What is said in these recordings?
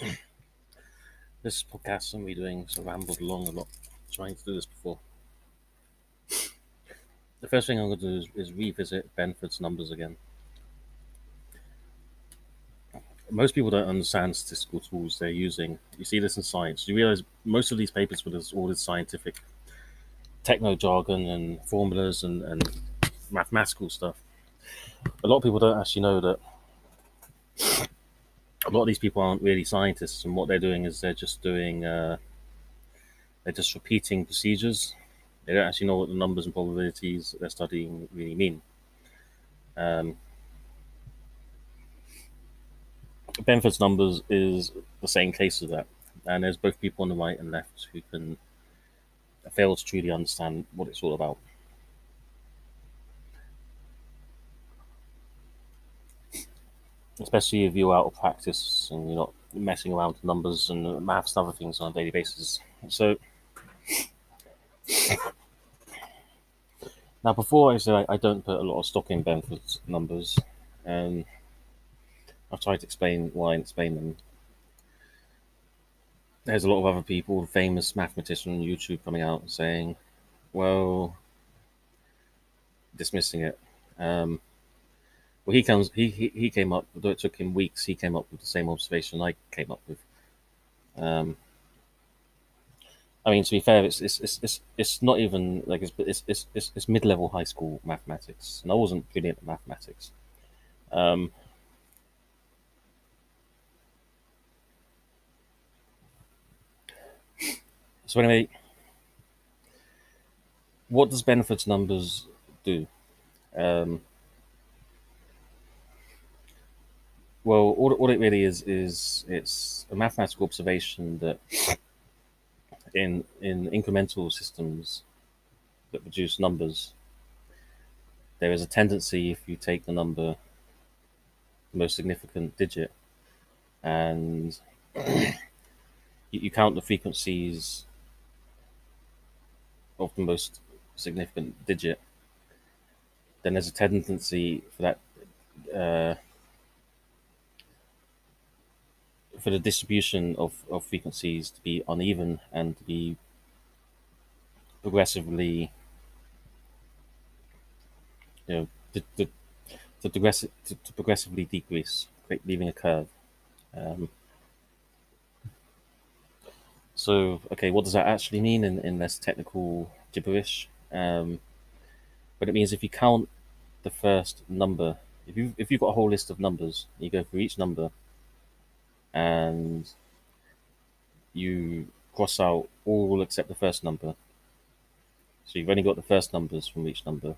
This podcast I'm going to be doing so rambled along a lot, trying to do this before. The first thing I'm going to do is, is revisit Benford's numbers again. Most people don't understand statistical tools they're using. You see this in science. You realize most of these papers with all this scientific techno jargon and formulas and, and mathematical stuff. A lot of people don't actually know that a lot of these people aren't really scientists, and what they're doing is they're just doing uh, they're just repeating procedures. They don't actually know what the numbers and probabilities they're studying really mean. Um, Benford's numbers is the same case as that, and there's both people on the right and left who can fail to truly understand what it's all about. Especially if you're out of practice and you're not messing around with numbers and maths and other things on a daily basis. So now, before I say I, I don't put a lot of stock in Benford's numbers, and I've tried to explain why and explain them. There's a lot of other people, famous mathematician on YouTube, coming out saying, "Well, dismissing it." Um, well, he comes. He, he he came up. Though it took him weeks, he came up with the same observation I came up with. Um, I mean, to be fair, it's it's it's it's, it's not even like it's it's it's it's, mid level high school mathematics, and I wasn't brilliant at mathematics. Um, so anyway, what does Benford's numbers do? Um, Well, all, all it really is is it's a mathematical observation that in in incremental systems that produce numbers, there is a tendency if you take the number, the most significant digit, and you, you count the frequencies of the most significant digit, then there's a tendency for that uh, for the distribution of, of frequencies to be uneven and to be progressively, you know, to, to, to, to, to progressively decrease, leaving a curve. Um, so, okay, what does that actually mean in, in less technical gibberish? Um, but it means if you count the first number, if you if you've got a whole list of numbers, you go through each number, and you cross out all except the first number. So you've only got the first numbers from each number.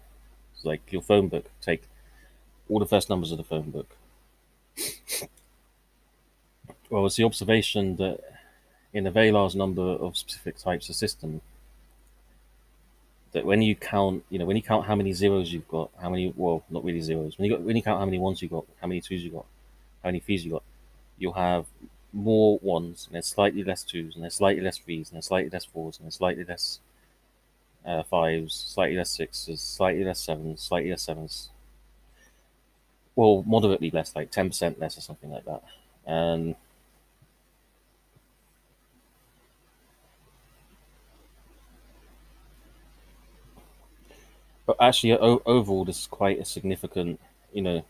It's like your phone book, take all the first numbers of the phone book. well, it's the observation that in a very large number of specific types of system, that when you count, you know, when you count how many zeros you've got, how many, well, not really zeros, when you got, when you count how many ones you got, how many twos you got, how many threes you got, you'll have more ones and there's slightly less twos and there's slightly less threes and there's slightly less fours and there's slightly less uh, fives, slightly less sixes, slightly less sevens, slightly less sevens. Well, moderately less, like 10% less or something like that. And but actually, overall, this is quite a significant, you know,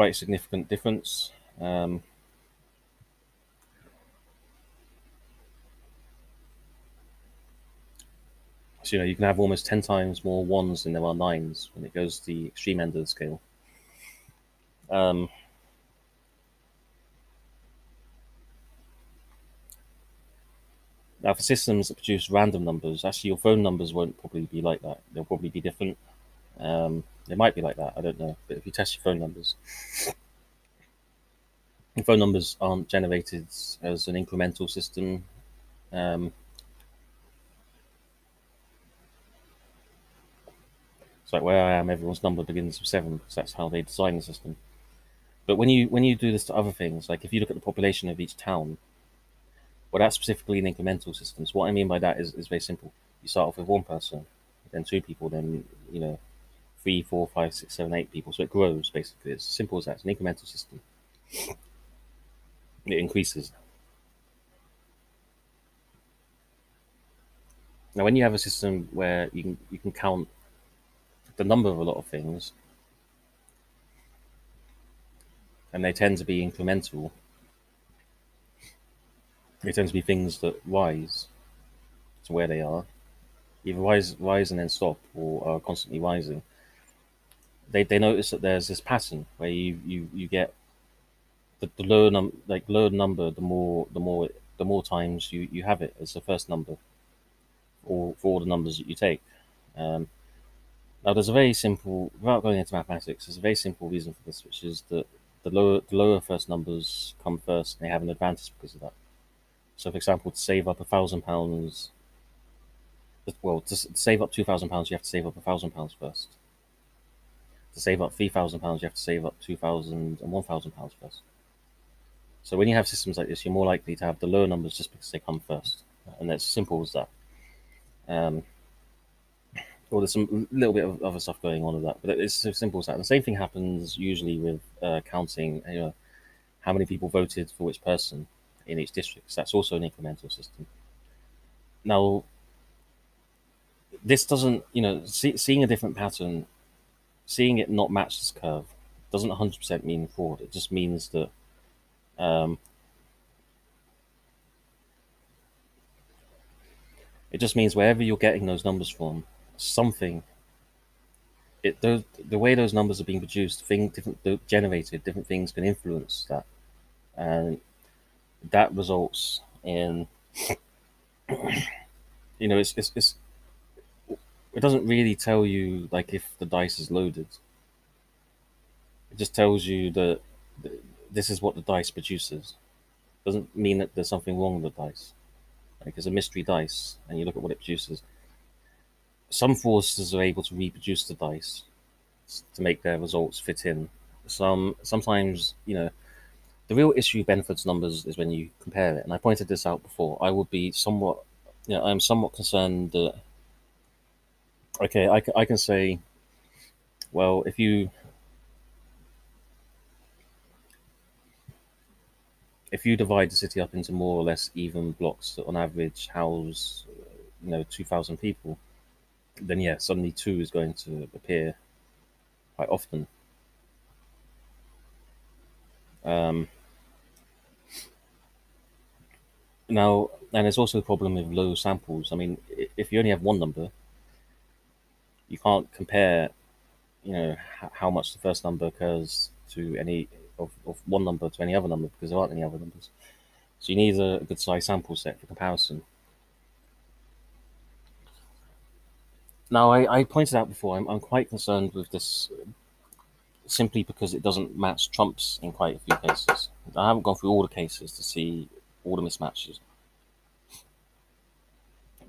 quite a significant difference. Um, so, you know, you can have almost 10 times more ones than there are nines when it goes to the extreme end of the scale. Um, now, for systems that produce random numbers, actually, your phone numbers won't probably be like that. They'll probably be different. Um, it might be like that. I don't know. But if you test your phone numbers, your phone numbers aren't generated as an incremental system. Um, it's like where I am, everyone's number begins with seven because that's how they design the system. But when you when you do this to other things, like if you look at the population of each town, well, that's specifically an incremental system. So what I mean by that is, is very simple. You start off with one person, then two people, then you know, three, four, five, six, seven, eight people. So it grows basically. It's simple as that. It's an incremental system. it increases. Now, when you have a system where you can you can count the number of a lot of things, and they tend to be incremental, they tend to be things that rise to where they are, either rise rise and then stop, or are constantly rising. They they notice that there's this pattern where you you you get the, the lower num like lower number, the more the more the more times you you have it as the first number or for all the numbers that you take. Um, now, there's a very simple, without going into mathematics, there's a very simple reason for this, which is that the lower the lower first numbers come first, and they have an advantage because of that. So, for example, to save up a thousand pounds, well, to save up two thousand pounds, you have to save up a thousand pounds first. To save up three thousand pounds, you have to save up two thousand and one thousand pounds first. So, when you have systems like this, you're more likely to have the lower numbers just because they come first, and that's simple as that. Um, well, there's some little bit of other stuff going on with that, but it's so simple as that. the same thing happens usually with uh, counting you know, how many people voted for which person in each district. So that's also an incremental system. Now, this doesn't, you know, see, seeing a different pattern, seeing it not match this curve, doesn't 100% mean fraud. It just means that um, It just means wherever you're getting those numbers from, something. It the the way those numbers are being produced, thing different generated, different things can influence that, and that results in. you know, it's, it's it's it doesn't really tell you like if the dice is loaded. It just tells you that this is what the dice produces. It Doesn't mean that there's something wrong with the dice. Like it's a mystery dice, and you look at what it produces. Some forces are able to reproduce the dice to make their results fit in. Some sometimes, you know, the real issue Benford's numbers is when you compare it. And I pointed this out before. I would be somewhat, you know, I'm somewhat concerned that. Okay, I, I can say, well, if you if you divide the city up into more or less even blocks that on average house, you know, 2,000 people, then yeah, suddenly two is going to appear quite often. Um, now, and there's also a problem with low samples. I mean, if you only have one number, you can't compare, you know, how much the first number occurs to any of, of one number to any other number because there aren't any other numbers. So you need a, good size sample set for comparison. Now, I, I pointed out before, I'm, I'm quite concerned with this simply because it doesn't match trumps in quite a few cases. I haven't gone through all the cases to see all the mismatches.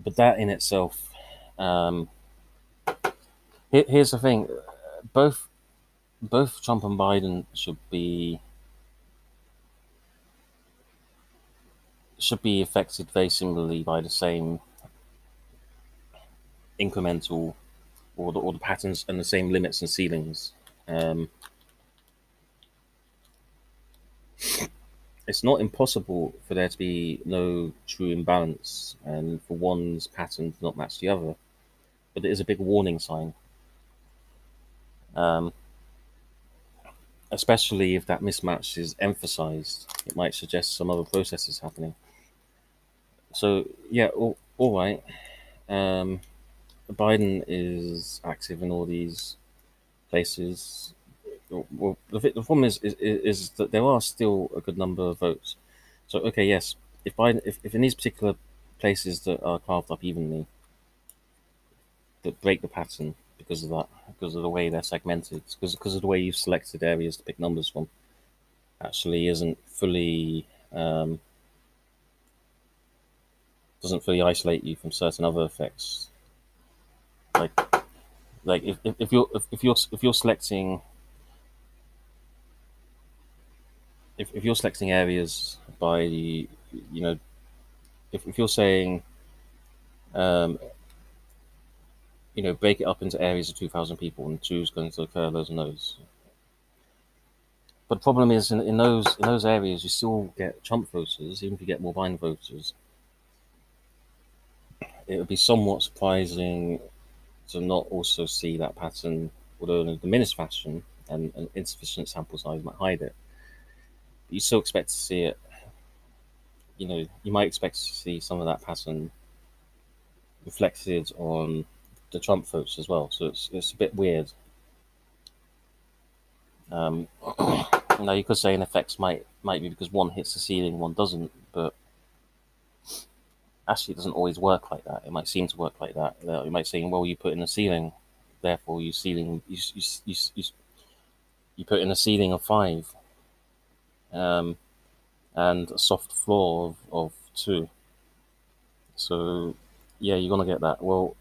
But that in itself, um, here's the thing both both Trump and Biden should be should be affected very similarly by the same incremental or the, or the patterns and the same limits and ceilings. Um, it's not impossible for there to be no true imbalance and for one's pattern to not match the other, but it is a big warning sign. Um, especially if that mismatch is emphasized, it might suggest some other processes happening. So yeah, all, all right. Um, Biden is active in all these places. Well, the, the problem is, is is that there are still a good number of votes. So okay, yes, if Biden, if, if in these particular places that are carved up evenly, that break the pattern, because of that, because of the way they're segmented, because because of the way you've selected areas to pick numbers from, actually isn't fully um, doesn't fully isolate you from certain other effects. Like, like if, if, if you're if, if you're if you're selecting if, if you're selecting areas by you know if, if you're saying um, you know, break it up into areas of 2,000 people and choose going to occur those and those. but the problem is in, in those in those areas you still get Trump voters, even if you get more blind voters. It would be somewhat surprising to not also see that pattern, although in a diminished fashion and an insufficient sample size might hide it. But you still expect to see it. You know, you might expect to see some of that pattern reflected on the Trump votes as well. So it's it's a bit weird. Um, now you could say an effects might might be because one hits the ceiling, one doesn't, but actually it doesn't always work like that. It might seem to work like that. You might say, well, you put in a ceiling, therefore you ceiling you you, you, you, you put in a ceiling of five, um, and a soft floor of, of two. So yeah, you're gonna get that. Well,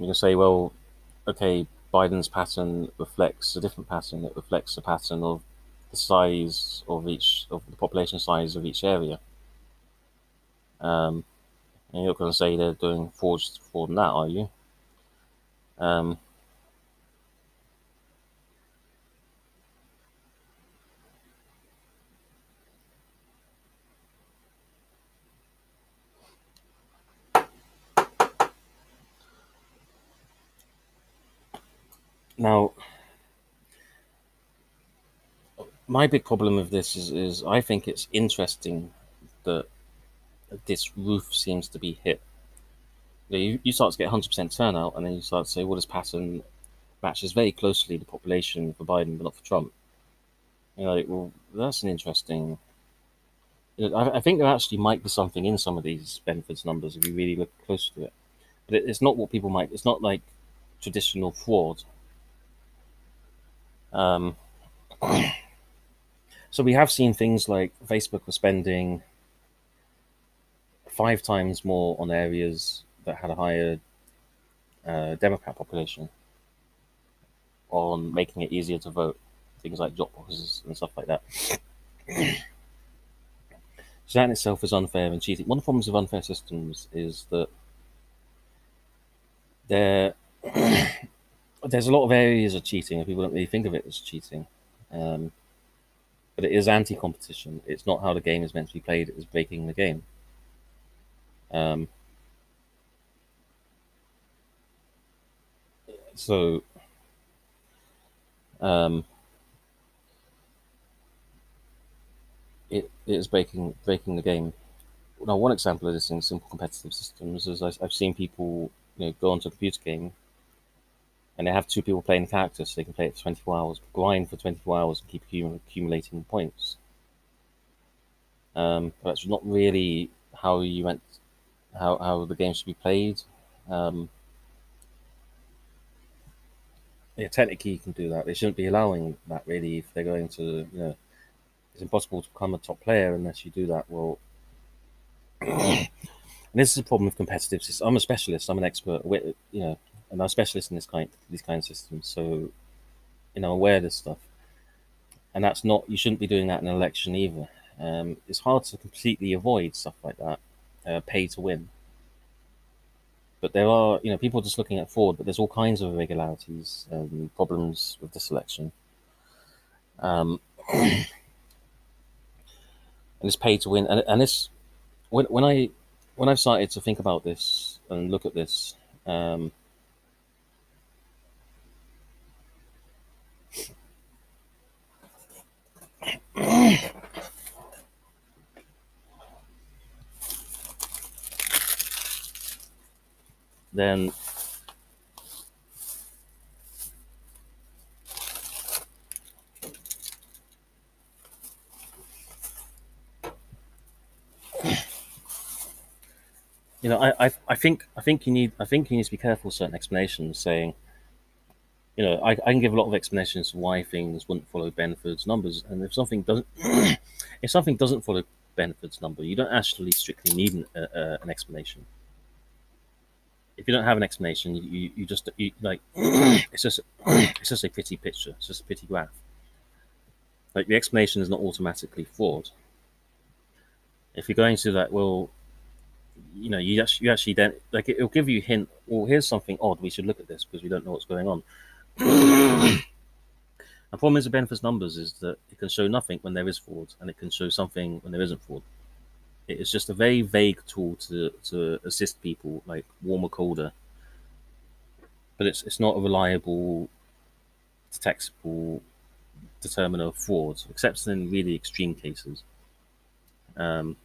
you can say, well, okay, Biden's pattern reflects a different pattern. It reflects the pattern of the size of each of the population size of each area. Um, and you're not going to say they're doing forged for that, are you? Um, now, my big problem with this is, is I think it's interesting that this roof seems to be hit. You, you start to get 100% turnout, and then you start to say, well, this pattern matches very closely the population for Biden, but not for Trump. You're like, well, that's an interesting. You know, I, I, think there actually might be something in some of these Benford's numbers if you really look close to it. But it, it's not what people might. It's not like traditional fraud. Um, So we have seen things like Facebook was spending five times more on areas that had a higher uh, Democrat population on making it easier to vote, things like drop boxes and stuff like that. so that in itself is unfair and cheating. One of the problems of unfair systems is that there there's a lot of areas of cheating, and people don't really think of it as cheating. Um, but it is anti-competition. It's not how the game is meant to be played. It is breaking the game. Um, so, um, it, it is breaking breaking the game. Now, one example of this in simple competitive systems is I've seen people you know go onto a computer game and they have two people playing the character so they can play it for 24 hours, grind for 24 hours and keep accumulating points. Um, but that's not really how you meant how, how the game should be played. Um, yeah, technically you can do that. They shouldn't be allowing that really if they're going to, you know, it's impossible to become a top player unless you do that. Well, and this is a problem with competitive. I'm a specialist. I'm an expert. You know, and I'm a specialist in this kind these kind of systems, so you know, aware of this stuff. And that's not you shouldn't be doing that in an election either. Um, it's hard to completely avoid stuff like that, uh, pay to win. But there are, you know, people just looking at fraud, but there's all kinds of irregularities and problems with this election. Um, and it's pay to win, and and this when when I when I've started to think about this and look at this, um, then you know, I, I, I think I think you need I think you need to be careful with certain explanations, saying you know, I, I can give a lot of explanations why things wouldn't follow Benford's numbers, and if something doesn't, if something doesn't follow Benford's number, you don't actually strictly need an, uh, uh, an explanation. If you don't have an explanation, you, you, just you, like it's just it's just a pretty picture, it's just a pretty graph. Like the explanation is not automatically fraud. If you're going to that, well, you know, you actually, you actually then like it, will give you hint. Well, here's something odd. We should look at this because we don't know what's going on the problem is with Benford's numbers is that it can show nothing when there is fraud, and it can show something when there isn't fraud. It is just a very vague tool to to assist people, like warmer, colder. But it's it's not a reliable, detectable determiner of fraud, except in really extreme cases. Um,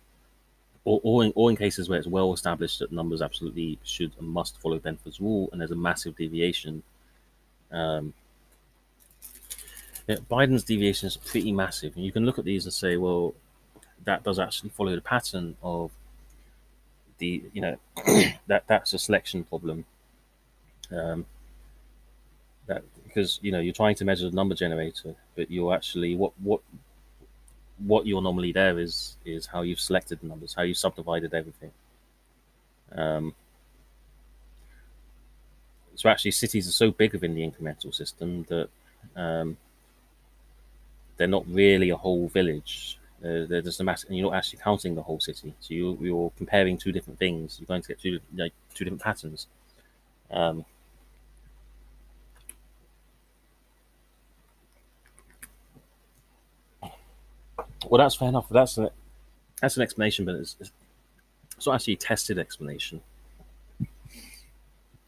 or, or, in, or in cases where it's well established that numbers absolutely should and must follow Benford's rule, and there's a massive deviation. Um, yeah, Biden's deviation is pretty massive, and you can look at these and say, well, that does actually follow the pattern of the, you know, that that's a selection problem. Um, that because you know you're trying to measure the number generator, but you're actually what what what you're normally there is is how you've selected the numbers, how you subdivided everything. Um, so actually, cities are so big within the incremental system that um, they're not really a whole village. Uh, they're just a mass, and you're not actually counting the whole city. So you, you're comparing two different things. You're going to get two like, two different patterns. Um, Well, that's fair enough. That's a, that's an explanation, but it's, it's not actually a tested explanation.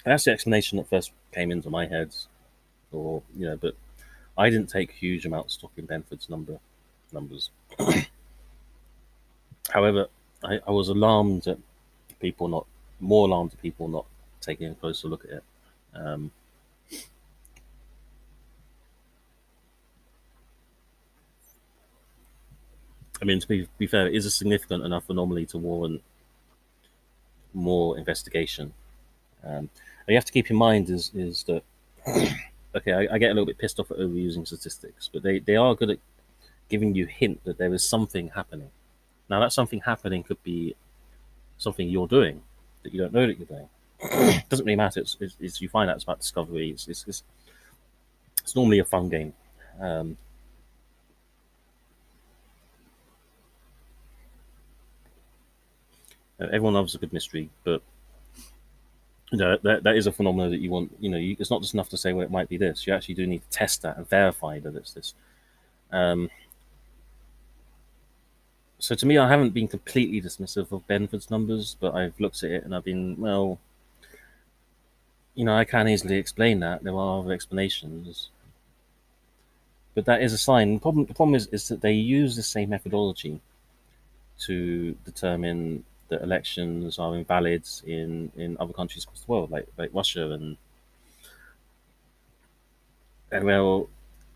That's the explanation that first came into my head, or you know, but I didn't take huge amounts stock in Benford's number numbers. However, I, I was alarmed at people not more alarmed at people not taking a closer look at it. Um, I mean, to be, be fair, it is a significant enough anomaly to warrant more investigation. Um, you have to keep in mind is is that okay, I, I, get a little bit pissed off at overusing statistics, but they, they are good at giving you hint that there is something happening. Now, that something happening could be something you're doing that you don't know that you're doing. it doesn't really matter. It's, it's, it's, you find out it's about discovery. It's, it's, it's, it's normally a fun game. Um, everyone loves a good mystery, but know, that, that is a phenomenon that you want. You know, you, it's not just enough to say, well, it might be this. You actually do need to test that and verify that it's this. Um, so to me, I haven't been completely dismissive of Benford's numbers, but I've looked at it and I've been, well, you know, I can easily explain that. There are other explanations. But that is a sign. The problem, the problem is, is that they use the same methodology to determine that elections are invalid in, in other countries across the world, like like Russia and and well,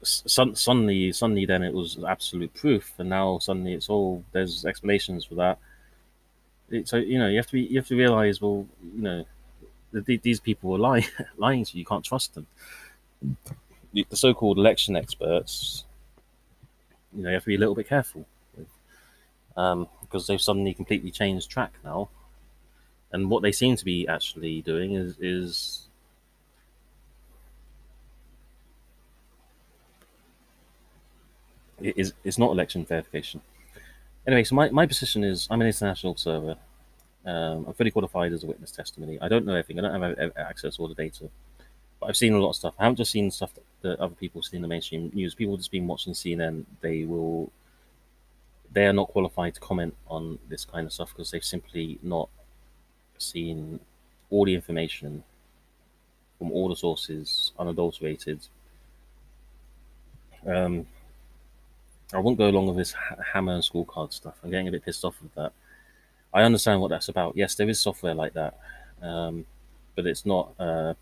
suddenly suddenly then it was absolute proof, and now suddenly it's all there's explanations for that. It, so you know you have to be you have to realize well you know these people are lying lying to you. You can't trust them. The so-called election experts, you know, you have to be a little bit careful. Um, because they've suddenly completely changed track now. And what they seem to be actually doing is is is is not election verification. Anyway, so my, my position is I'm an international observer. Um, I'm fully qualified as a witness testimony. I don't know everything. I don't have access to all the data, but I've seen a lot of stuff. I haven't just seen stuff that, that other people see in the mainstream news. People just been watching CNN. They will they are not qualified to comment on this kind of stuff because they've simply not seen all the information from all the sources unadulterated. Um, I won't go along with this hammer and scorecard stuff. I'm getting a bit pissed off with that. I understand what that's about. Yes, there is software like that, um, but it's not. Uh,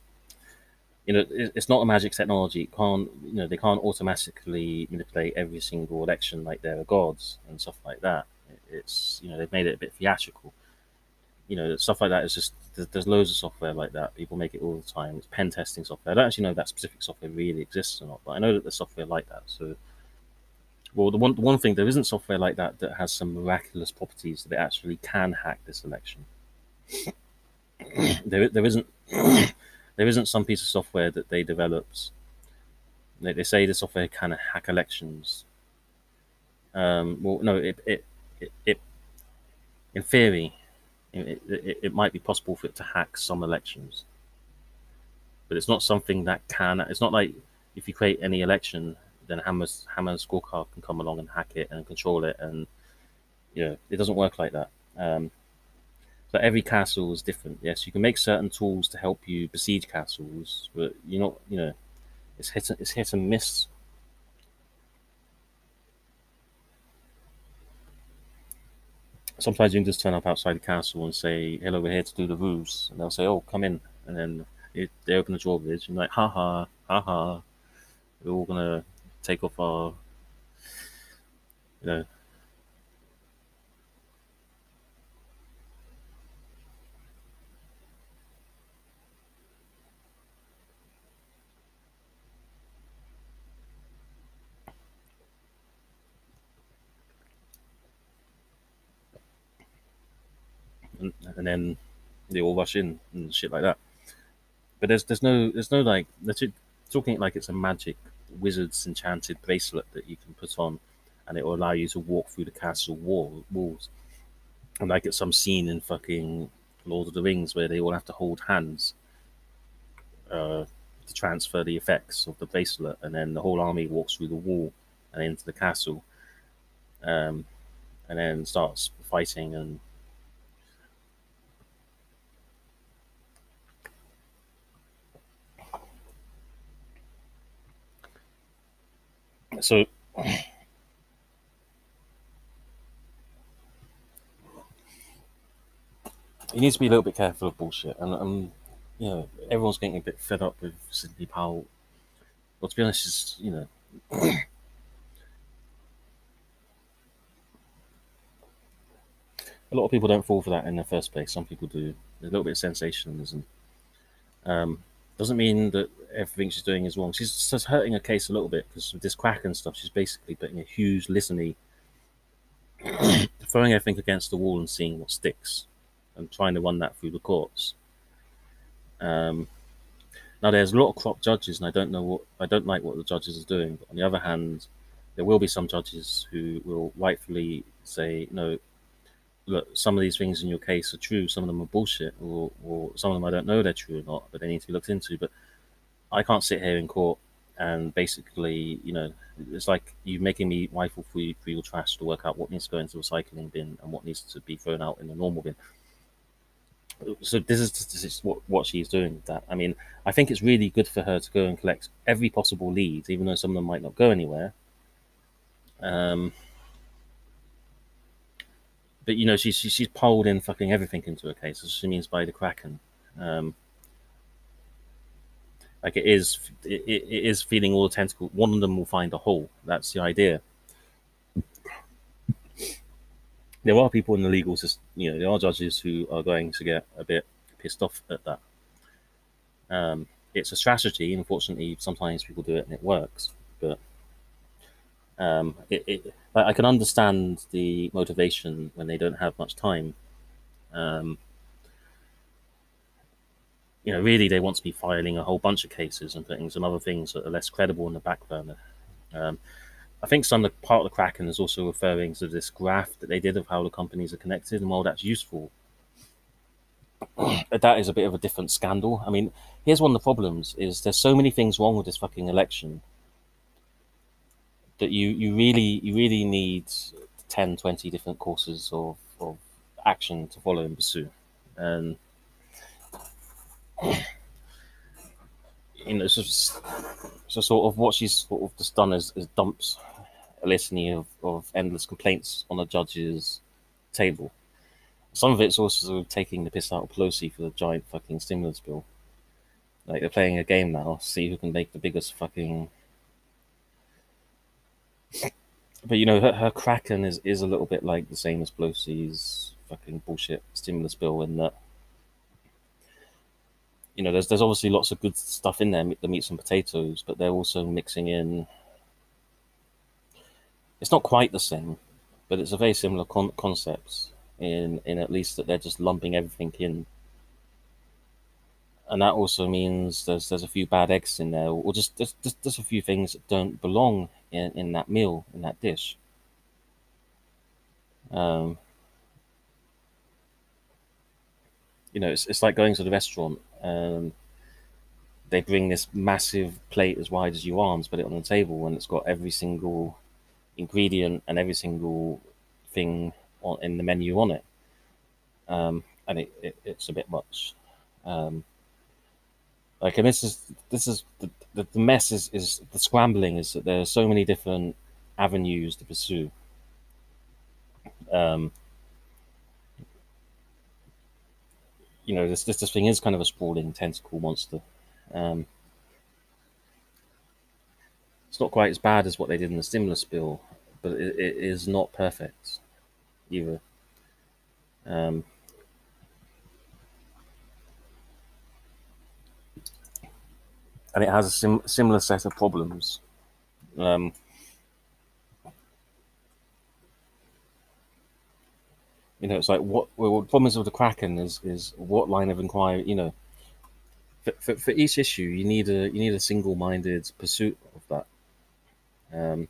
you know, it's not a magic technology. It can't, you know, they can't automatically manipulate every single election like they're gods and stuff like that. It's, you know, they've made it a bit theatrical. You know, stuff like that is just, there's, loads of software like that. People make it all the time. It's pen testing software. I don't actually know if that specific software really exists or not, but I know that there's software like that. So, well, the one, the one thing, there isn't software like that that has some miraculous properties that it actually can hack this election. there, there isn't there isn't some piece of software that they developed. They, they say the software can hack elections. Um, well, no, it, it, it, it in theory, it, it, it might be possible for it to hack some elections. but it's not something that can. It's not like if you create any election, then Hammer's Hammer scorecard can come along and hack it and control it, and you know it doesn't work like that. Um, so every castle is different. Yes, you can make certain tools to help you besiege castles, but you're not. You know, it's hit. It's hit and miss. Sometimes you can just turn up outside the castle and say, "Hello, we're here to do the ruse," and they'll say, "Oh, come in," and then it, they open the drawbridge and like, "Ha ha, ha ha." We're all gonna take off our, you know, and, and then they all rush in and shit like that. But there's there's no there's no like talking like it's a magic wizard's enchanted bracelet that you can put on, and it will allow you to walk through the castle wall walls. And like it's some scene in fucking Lord of the Rings where they all have to hold hands uh, to transfer the effects of the bracelet, and then the whole army walks through the wall and into the castle, um, and then starts fighting and so he needs to be a little bit careful of bullshit. And um, you know, everyone's getting a bit fed up with Sidney Powell. Well, to be honest, is you know. a lot of people don't fall for that in the first place. Some people do. a little bit of sensationalism. Um, doesn't mean that everything she's doing is wrong. She's just hurting her case a little bit because with this Kraken stuff, she's basically putting a huge litany, throwing everything against the wall and seeing what sticks, and trying to run that through the courts. Um, now, there's a lot of crop judges, and I don't know what I don't like what the judges are doing. But on the other hand, there will be some judges who will rightfully say, no, look, some of these things in your case are true, some of them are bullshit, or, or some of them I don't know they're true or not, but they need to be looked into. But I can't sit here in court and basically, you know, it's like you making me rifle through, your trash to work out what needs to go into the recycling bin and what needs to be thrown out in the normal bin. So this is, this is what, what she's doing. That I mean, I think it's really good for her to go and collect every possible lead, even though some of them might not go anywhere. Um, but you know, she's she, she's pulled in fucking everything into a case, as she means by the Kraken. Um, like it is, it, it is feeling all the tentacles. One of them will find a hole. That's the idea. There are people in the legal system, you know, there are judges who are going to get a bit pissed off at that. Um, it's a strategy. Unfortunately, sometimes people do it and it works, but um, it, it, I can understand the motivation when they don't have much time. Um, you know, really they want to be filing a whole bunch of cases and putting some other things that are less credible in the back burner. Um, I think some of the part of the Kraken is also referring to this graph that they did of how the companies are connected, and while that's useful, that is a bit of a different scandal. I mean, here's one of the problems: is there's so many things wrong with this fucking election that you you really you really need 10, 20 different courses of, of action to follow and pursue, and you know, so, so sort of what she's sort of just done is, is dumps a litany of, of endless complaints on the judge's table. Some of it's also sort of taking the piss out of Pelosi for the giant fucking stimulus bill. Like they're playing a game now, see who can make the biggest fucking. But you know, her, her Kraken is, is a little bit like the same as Pelosi's fucking bullshit stimulus bill in that you know, there's there's obviously lots of good stuff in there, the meats and potatoes, but they're also mixing in. It's not quite the same, but it's a very similar con- concept in in at least that they're just lumping everything in. And that also means there's there's a few bad eggs in there, or just just just, just a few things that don't belong in, in that meal in that dish. Um, you know, it's, it's like going to the restaurant. Um, they bring this massive plate as wide as your arms, put it on the table, and it's got every single ingredient and every single thing on, in the menu on it. Um, and it, it, it's a bit much. Um, like, and this is this is the, the, the mess is, is the scrambling is that there are so many different avenues to pursue. Um, you know, this, this this thing is kind of a sprawling tentacle monster. Um, it's not quite as bad as what they did in the stimulus bill, but it, it is not perfect either. Um, and it has a sim- similar set of problems. Um, you know, it's like what well, the problems with the Kraken is is what line of inquiry. You know, for, for, for each issue, you need a you need a single minded pursuit of that. Um,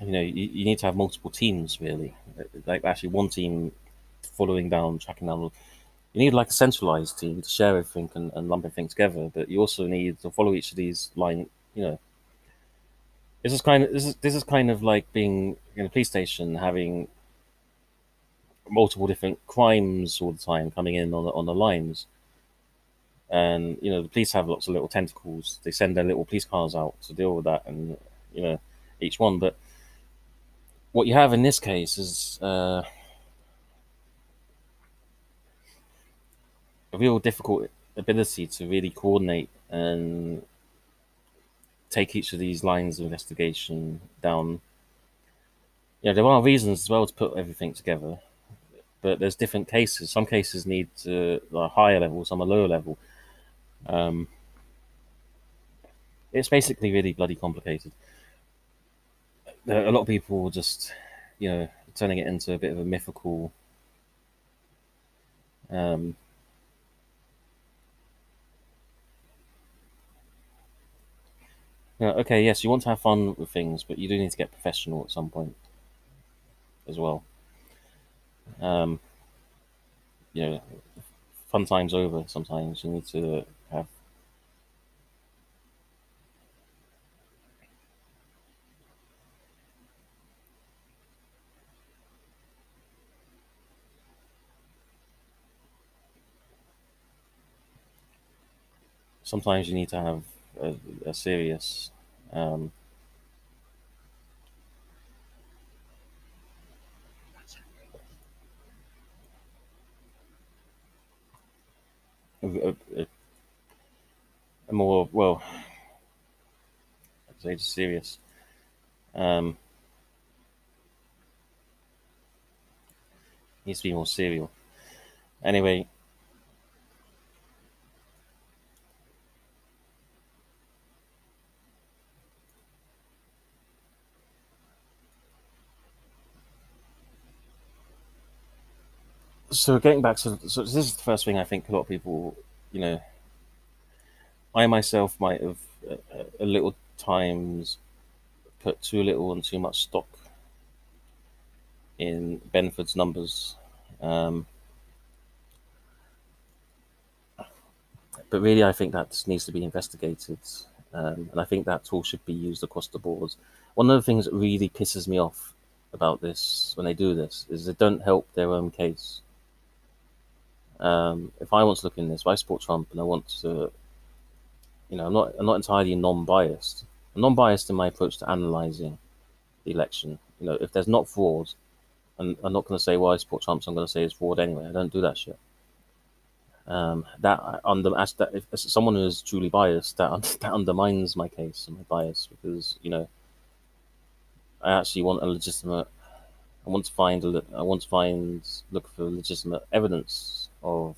you know, you, you need to have multiple teams really, like actually one team following down, tracking down. You need like a centralized team to share everything and, and lump everything together, but you also need to follow each of these line. You know, this is kind of this is this is kind of like being in a police station having multiple different crimes all the time coming in on the, on the lines. And you know the police have lots of little tentacles. They send their little police cars out to deal with that, and you know each one. But what you have in this case is uh, a real difficult ability to really coordinate and take each of these lines of investigation down. You know, there are reasons as well to put everything together, but there's different cases. Some cases need a higher level, some a lower level. Um, it's basically really bloody complicated. A lot of people just, you know, turning it into a bit of a mythical um, okay, yes, you want to have fun with things, but you do need to get professional at some point as well. Um, you know, fun times over sometimes. You need to have sometimes you need to have a, serious um, a, a, a, more well I'd say just serious um, needs to be more serial. Anyway so getting back to so this is the first thing I think a lot of people, you know, I myself might have uh, a little times put too little and too much stock in Benford's numbers. Um, but really, I think that needs to be investigated, um, and I think that tool should be used across the board. One of the things that really pisses me off about this when they do this is they don't help their own case. Um, if I want to look in this, if I support Trump and I want to, you know, I'm not, I'm not entirely non-biased. I'm non-biased in my approach to analyzing the election. You know, if there's not fraud, and I'm not going to say, well, I support Trump, so I'm going to say it's fraud anyway. I don't do that shit. Um, that under as that if as someone who is truly biased, that that undermines my case and my bias because you know I actually want a legitimate. I want to find. I want to find. Look for legitimate evidence of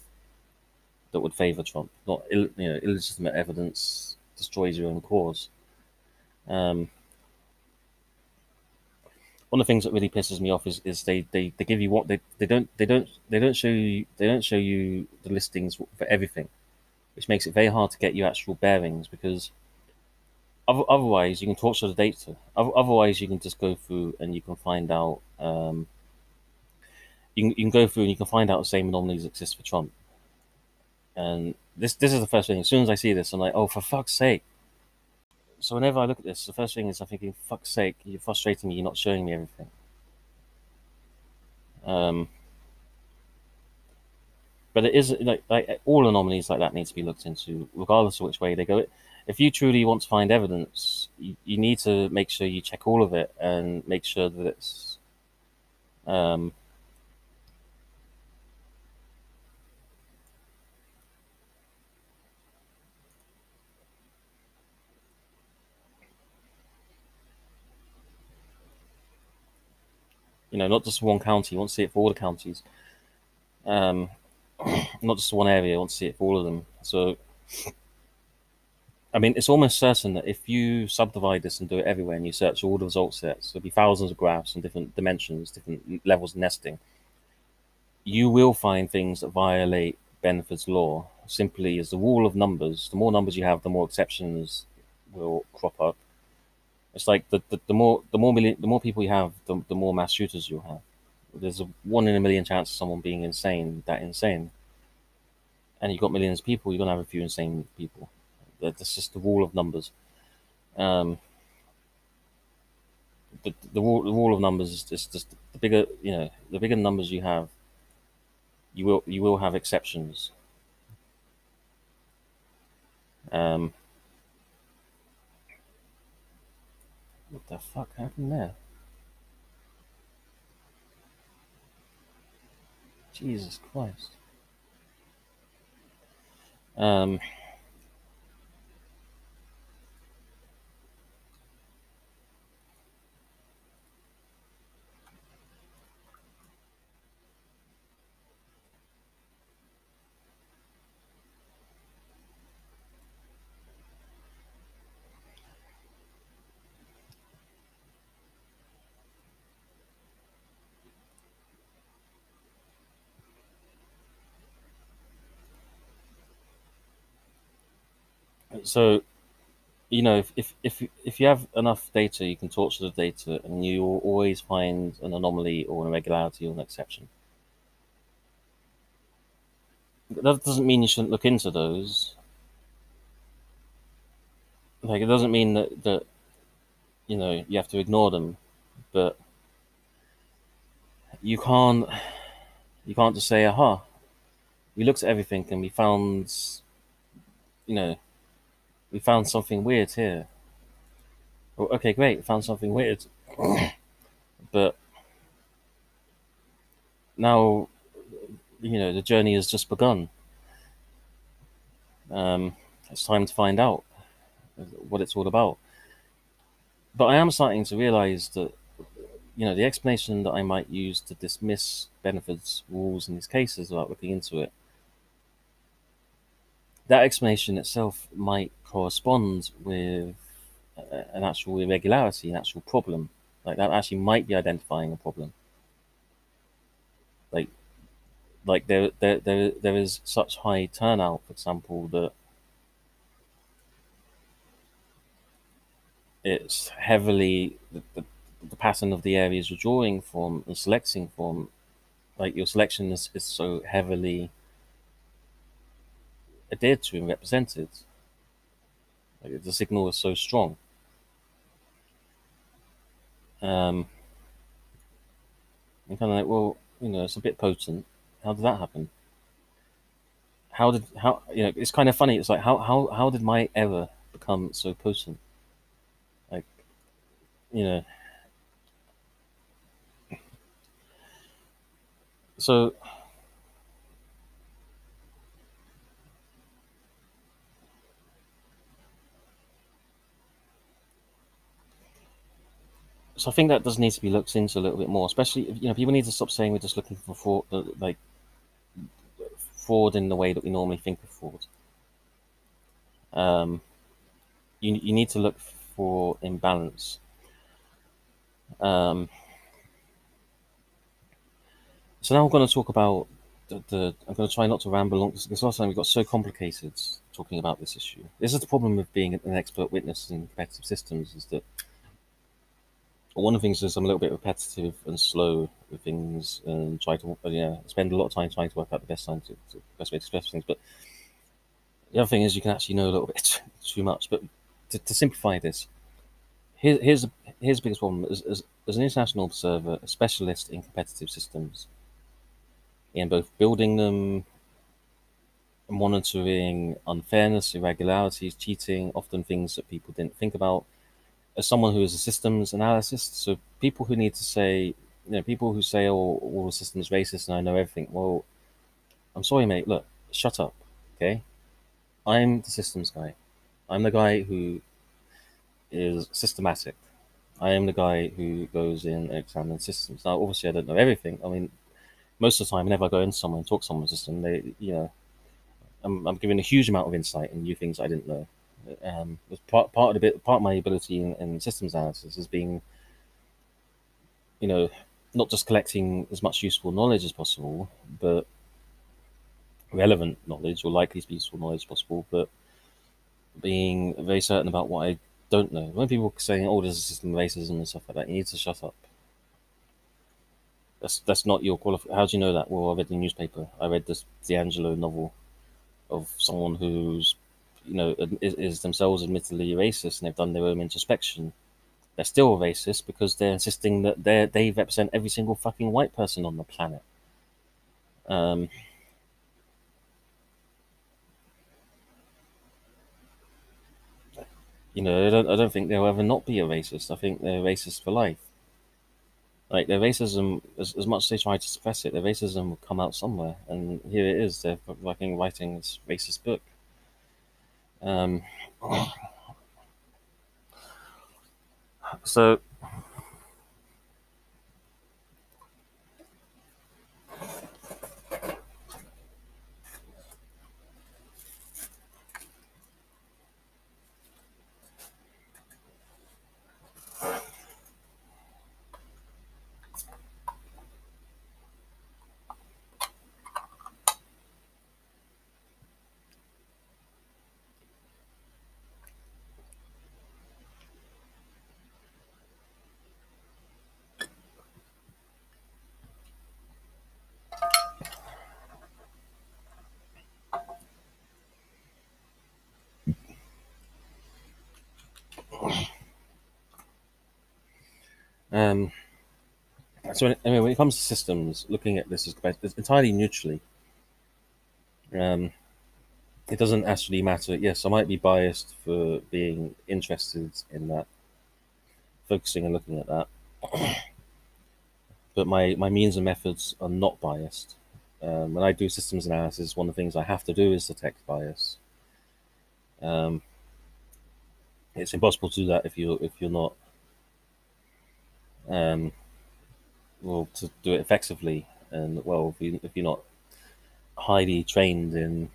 that would favor Trump. Not you know illegitimate evidence destroys your own cause. Um, one of the things that really pisses me off is, is they, they, they give you what they, they don't they don't they don't show you they don't show you the listings for everything, which makes it very hard to get you actual bearings because otherwise you can torture the data. Otherwise you can just go through and you can find out um, you can, you can go through and you can find out the same anomalies exist for Trump. And this this is the first thing. As soon as I see this, I'm like, oh, for fuck's sake. So whenever I look at this, the first thing is I'm thinking, fuck's sake, you're frustrating me. You're not showing me everything. Um, but it is like like all anomalies like that need to be looked into, regardless of which way they go. If you truly want to find evidence, you, you need to make sure you check all of it and make sure that it's um, you know, not just for one county. You want to see it for all the counties. Um, not just one area. You want to see it for all of them. So, I mean, it's almost certain that if you subdivide this and do it everywhere, and you search all the result sets, there'll be thousands of graphs and different dimensions, different levels of nesting. You will find things that violate Benford's law. Simply as the rule of numbers. The more numbers you have, the more exceptions will crop up it's like the, the, the more the more million the more people you have, the, the more mass shooters you'll have. There's a one in a million chance of someone being insane, that insane. And you've got millions of people, you're gonna have a few insane people. That's just the rule of numbers. Um, the, the rule the rule of numbers is just, just the bigger you know the bigger numbers you have, you will you will have exceptions. Um, What the fuck happened there? Jesus Christ. Um, so you know if, if if if you have enough data you can torture the data and you will always find an anomaly or an irregularity or an exception. That doesn't mean you shouldn't look into those. Like it doesn't mean that that you know you have to ignore them but you can't you can't just say aha we looked at everything and we found you know we found something weird here. Well, okay, great, found something weird. but now, you know, the journey has just begun. Um, it's time to find out what it's all about. But I am starting to realize that, you know, the explanation that I might use to dismiss Benford's rules in these cases without looking into it that explanation itself might correspond with uh, an actual irregularity, an actual problem. Like that actually might be identifying a problem. Like, like there, there, there, there is such high turnout, for example, that it's heavily the, the, the pattern of the areas you're drawing from and selecting from. Like your selection is, is so heavily adhered to and represented. Like the signal was so strong. Um, I'm kind of like, well, you know, it's a bit potent. How did that happen? How did how you know? It's kind of funny. It's like how how how did my error become so potent? Like, you know. So so I think that does need to be looked into a little bit more, especially if, you know people need to stop saying we're just looking for fraud, like fraud in the way that we normally think of fraud. Um, you you need to look for imbalance. Um, so now I'm going to talk about the, the I'm going to try not to ramble on because last time we got so complicated talking about this issue. This is the problem with being an expert witness in competitive systems is that one of the things is I'm a little bit repetitive and slow with things and try to uh, yeah spend a lot of time trying to work out the best time to, to best way to express things. But the other thing is you can actually know a little bit too much. But to, to simplify this, here, here's here's the biggest problem: as, as, as an international observer, a specialist in competitive systems, in both building them, monitoring unfairness, irregularities, cheating, often things that people didn't think about. As someone who is a systems analyst, so people who need to say, you know, people who say, "Oh, all the systems racist," and I know everything. Well, I'm sorry, mate. Look, shut up, okay? I'm the systems guy. I'm the guy who is systematic. I am the guy who goes in and examines systems. Now, obviously, I don't know everything. I mean, most of the time, whenever I go into someone and talk to someone's system, they, you know, I'm, I'm given a huge amount of insight and new things I didn't know. Um, part part of the bit, part of my ability in, in systems analysis is being, you know, not just collecting as much useful knowledge as possible, but relevant knowledge or likely to be useful knowledge as possible, but being very certain about what I don't know. When people are saying, "Oh, there's a system of racism and stuff like that," you need to shut up. That's that's not your qualification. How do you know that? Well, I read the newspaper. I read this DiAngelo novel of someone who's, you know, is, is themselves admittedly racist and they've done their own introspection. They're still racist because they're insisting that they they represent every single fucking white person on the planet. Um, you know, I don't, I don't think they'll ever not be a racist. I think they're racist for life. Like their racism, as, as much as they try to suppress it, their racism will come out somewhere, and here it is. They're fucking writing this racist book. Um, so Um, so anyway, when it comes to systems, looking at this is entirely neutrally, um, it doesn't actually matter. Yes, I might be biased for being interested in that, focusing and looking at that, but my my means and methods are not biased. Um, when I do systems analysis, one of the things I have to do is detect bias. Um, it's impossible to do that if you if you're not um, well, to do it effectively, and well, if, you, if you're not highly trained in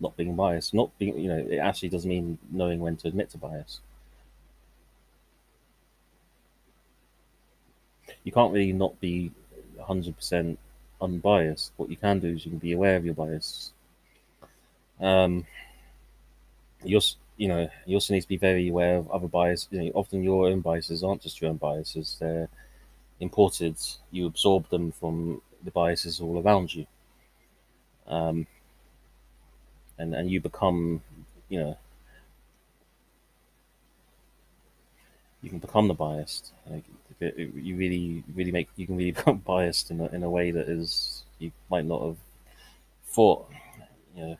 not being biased, not being, you know, it actually does mean knowing when to admit to bias. You can't really not be 100% unbiased. What you can do is you can be aware of your bias. Um, you also, you know, you also need to be very aware of other biases. You know, often your own biases aren't just your own biases; they're imported. You absorb them from the biases all around you, um, and and you become, you know, you can become the biased. Like, you really, really make you can really become biased in a, in a way that is you might not have thought. You know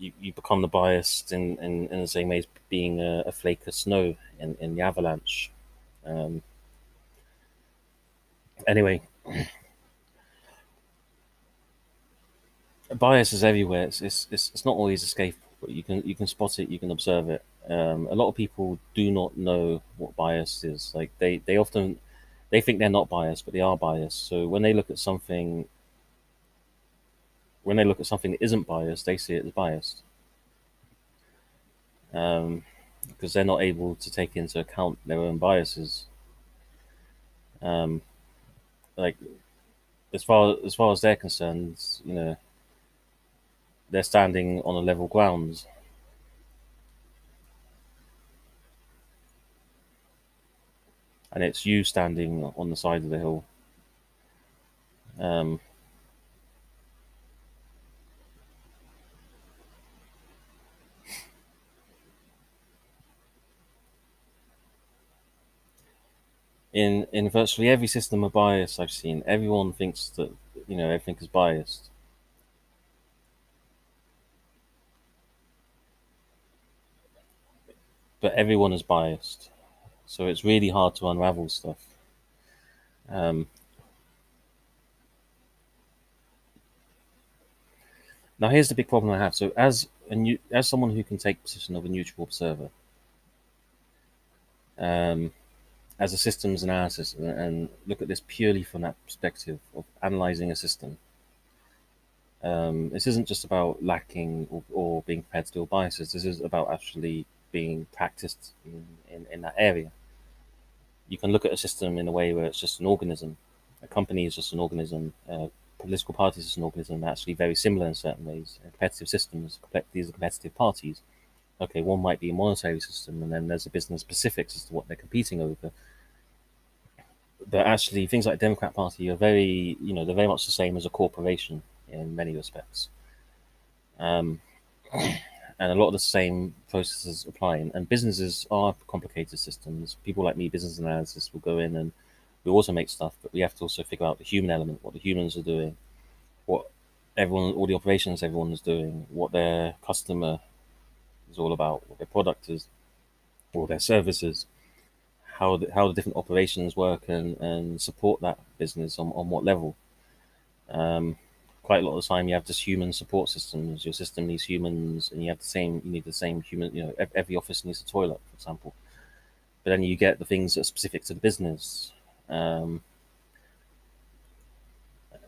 you, you become the biased in, in, in the same way as being a, a flake of snow in, in the avalanche. Um, anyway, bias is everywhere. It's, it's, it's, it's not always escapable, but you can you can spot it, you can observe it. Um, a lot of people do not know what bias is. Like they, they often they think they're not biased, but they are biased. So when they look at something when they look at something that isn't biased, they see it as biased. Um, because they're not able to take into account their own biases. Um, like as far as far as they're concerned, you know, they're standing on a level ground. And it's you standing on the side of the hill. Um, in in virtually every system of bias I've seen, everyone thinks that you know everything is biased. But everyone is biased, so it's really hard to unravel stuff. Um, now, here's the big problem I have. So, as a new, as someone who can take position of a neutral observer, um, as a systems analysis, and look at this purely from that perspective of analyzing a system. Um, this isn't just about lacking or, or, being prepared to deal biases. This is about actually being practiced in, in, in that area. You can look at a system in a way where it's just an organism. A company is just an organism. Political parties is an organism actually very similar in certain ways. competitive systems, these are competitive parties. Okay, one might be a monetary system, and then there's a business specifics as to what they're competing over but actually things like Democrat Party are very, you know, they're very much the same as a corporation in many respects. Um, and a lot of the same processes apply. And, and, businesses are complicated systems. People like me, business analysis, will go in and we also make stuff, but we have to also figure out the human element, what the humans are doing, what everyone, all the operations everyone is doing, what their customer is all about, what their product is, or their services how the, how the different operations work and, and support that business on, on what level. Um, quite a lot of the time, you have just human support systems. Your system needs humans, and you have the same. You need the same human. You know, every office needs a toilet, for example. But then you get the things that are specific to the business. Um,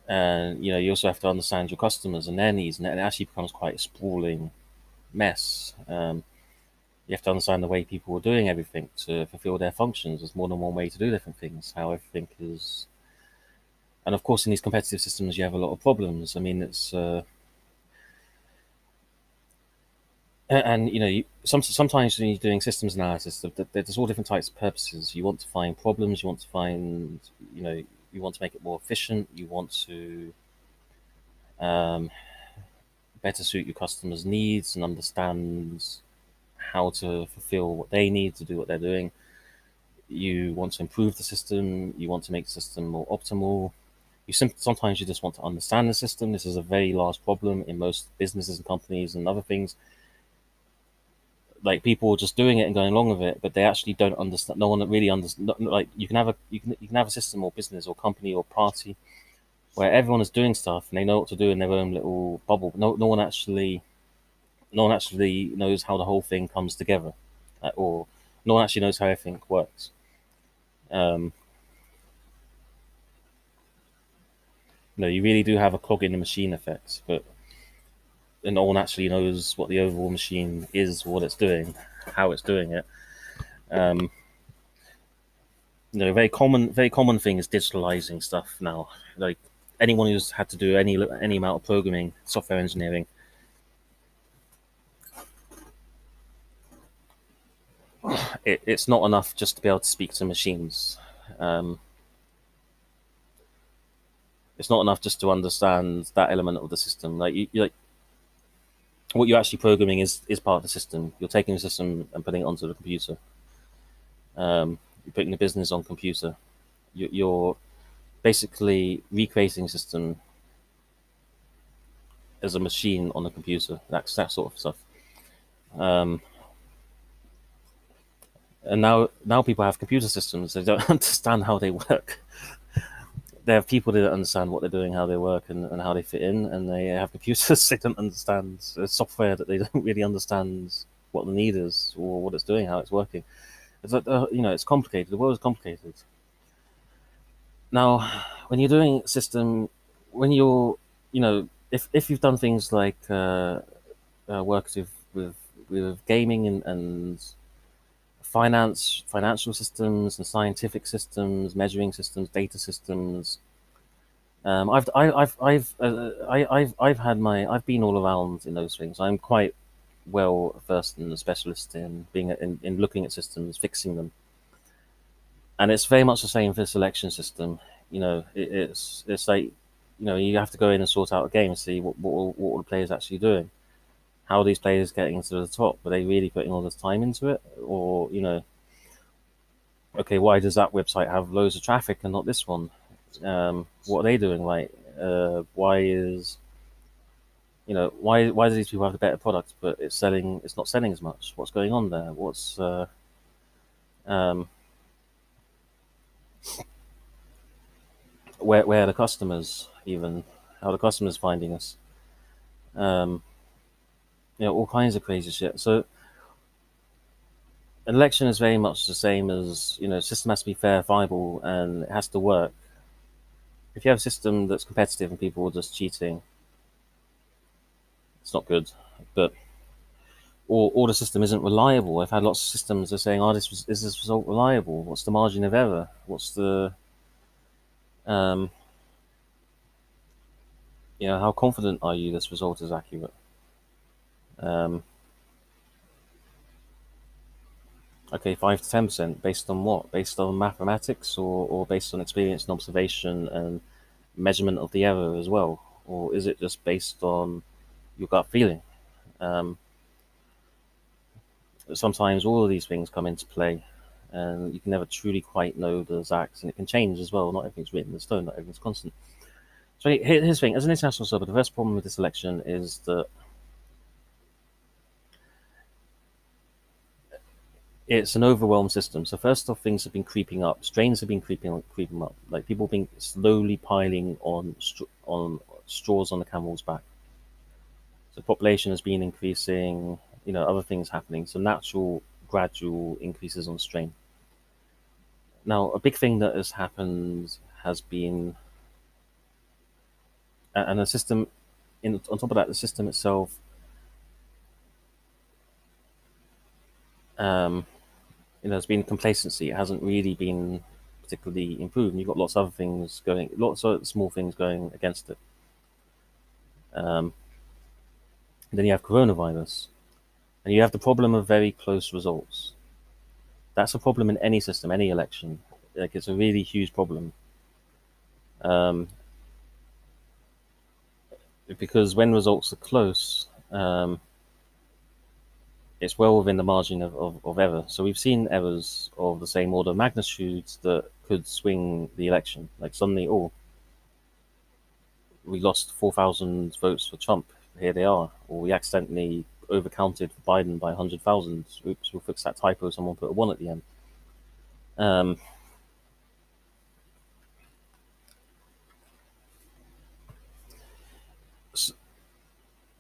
and you know, you also have to understand your customers and their needs, and it actually becomes quite a sprawling mess. Um, you have to understand the way people are doing everything to fulfill their functions. There's more than one way to do different things. How everything is, and of course, in these competitive systems, you have a lot of problems. I mean, it's uh, and you know, you, some, sometimes when you're doing systems analysis, there's all different types of purposes. You want to find problems. You want to find, you know, you want to make it more efficient. You want to um, better suit your customers' needs and understands how to fulfill what they need to do what they're doing. You want to improve the system. You want to make the system more optimal. You sim- sometimes you just want to understand the system. This is a very large problem in most businesses and companies and other things. Like people are just doing it and going along with it, but they actually don't understand. No one really understands. Like you can have a you can you can have a system or business or company or party where everyone is doing stuff and they know what to do in their own little bubble. No, no one actually no one actually knows how the whole thing comes together, uh, or no one actually knows how everything works. Um, no, you really do have a clog in the machine effect, but and no one actually knows what the overall machine is, what it's doing, how it's doing it. Um, you know, very common, very common thing is digitalizing stuff now. Like anyone who's had to do any any amount of programming, software engineering, it, it's not enough just to be able to speak to machines. Um, it's not enough just to understand that element of the system. Like you, like what you're actually programming is is part of the system. You're taking the system and putting it onto the computer. Um, you're putting the business on computer. You, you're basically recreating system as a machine on a computer. That's that sort of stuff. Um, and now now people have computer systems they don't understand how they work they have people that understand what they're doing how they work and, and how they fit in and they have computers they don't understand software that they don't really understand what the need is or what it's doing how it's working it's like uh, you know it's complicated the world is complicated now when you're doing system when you're you know if, if you've done things like uh, uh, worked with, with with gaming and, and finance, financial systems and scientific systems, measuring systems, data systems. Um, I've, I, have I've, uh, I, have I've had my, I've been all around in those things. I'm quite well versed and a specialist in being in, in looking at systems, fixing them. And it's very much the same for the selection system. You know, it, it's it's like, you know, you have to go in and sort out a game and see what what, what the players actually doing how are these players getting to the top? Are they really putting all this time into it, or you know, okay, why does that website have loads of traffic and not this one? Um, what are they doing right? Uh, why is you know why why do these people have a better product but it's selling it's not selling as much? What's going on there? What's uh, um, where where are the customers even how the customers finding us? Um, you know all kinds of crazy shit. So election is very much the same as you know system has to be fair, viable, and it has to work. If you have a system that's competitive and people are just cheating, it's not good. But or, or the system isn't reliable. I've had lots of systems that are saying, "Oh, this was, is this result reliable? What's the margin of error? What's the um, you know, how confident are you this result is accurate? Um, okay, five to ten percent based on what? Based on mathematics or, or based on experience and observation and measurement of the error as well, or is it just based on your gut feeling? Um, sometimes all of these things come into play, and you can never truly quite know the exacts, and it can change as well. Not everything's written in stone, not everything's constant. So here's the thing: as an international server, the first problem with this election is that it's an overwhelmed system. So first off, things have been creeping up. Strains have been creeping creeping up. Like people have been slowly piling on on straws on the camel's back. So population has been increasing. You know, other things happening. So natural, gradual increases on strain. Now, a big thing that has happened has been, and the system, in on top of that, the system itself um, you know, there's been complacency. It hasn't really been particularly improved. And you've got lots of other things going, lots of small things going against it. Um, then you have coronavirus, and you have the problem of very close results. That's a problem in any system, any election. Like it's a really huge problem. Um, because when results are close, um, it's well within the margin of, of, of, error. So we've seen errors of the same order of magnitudes that could swing the election. Like suddenly, oh, we lost 4,000 votes for Trump. Here they are. Or we accidentally overcounted Biden by 100,000. Oops, we'll fix that typo. Someone put a one at the end. Um,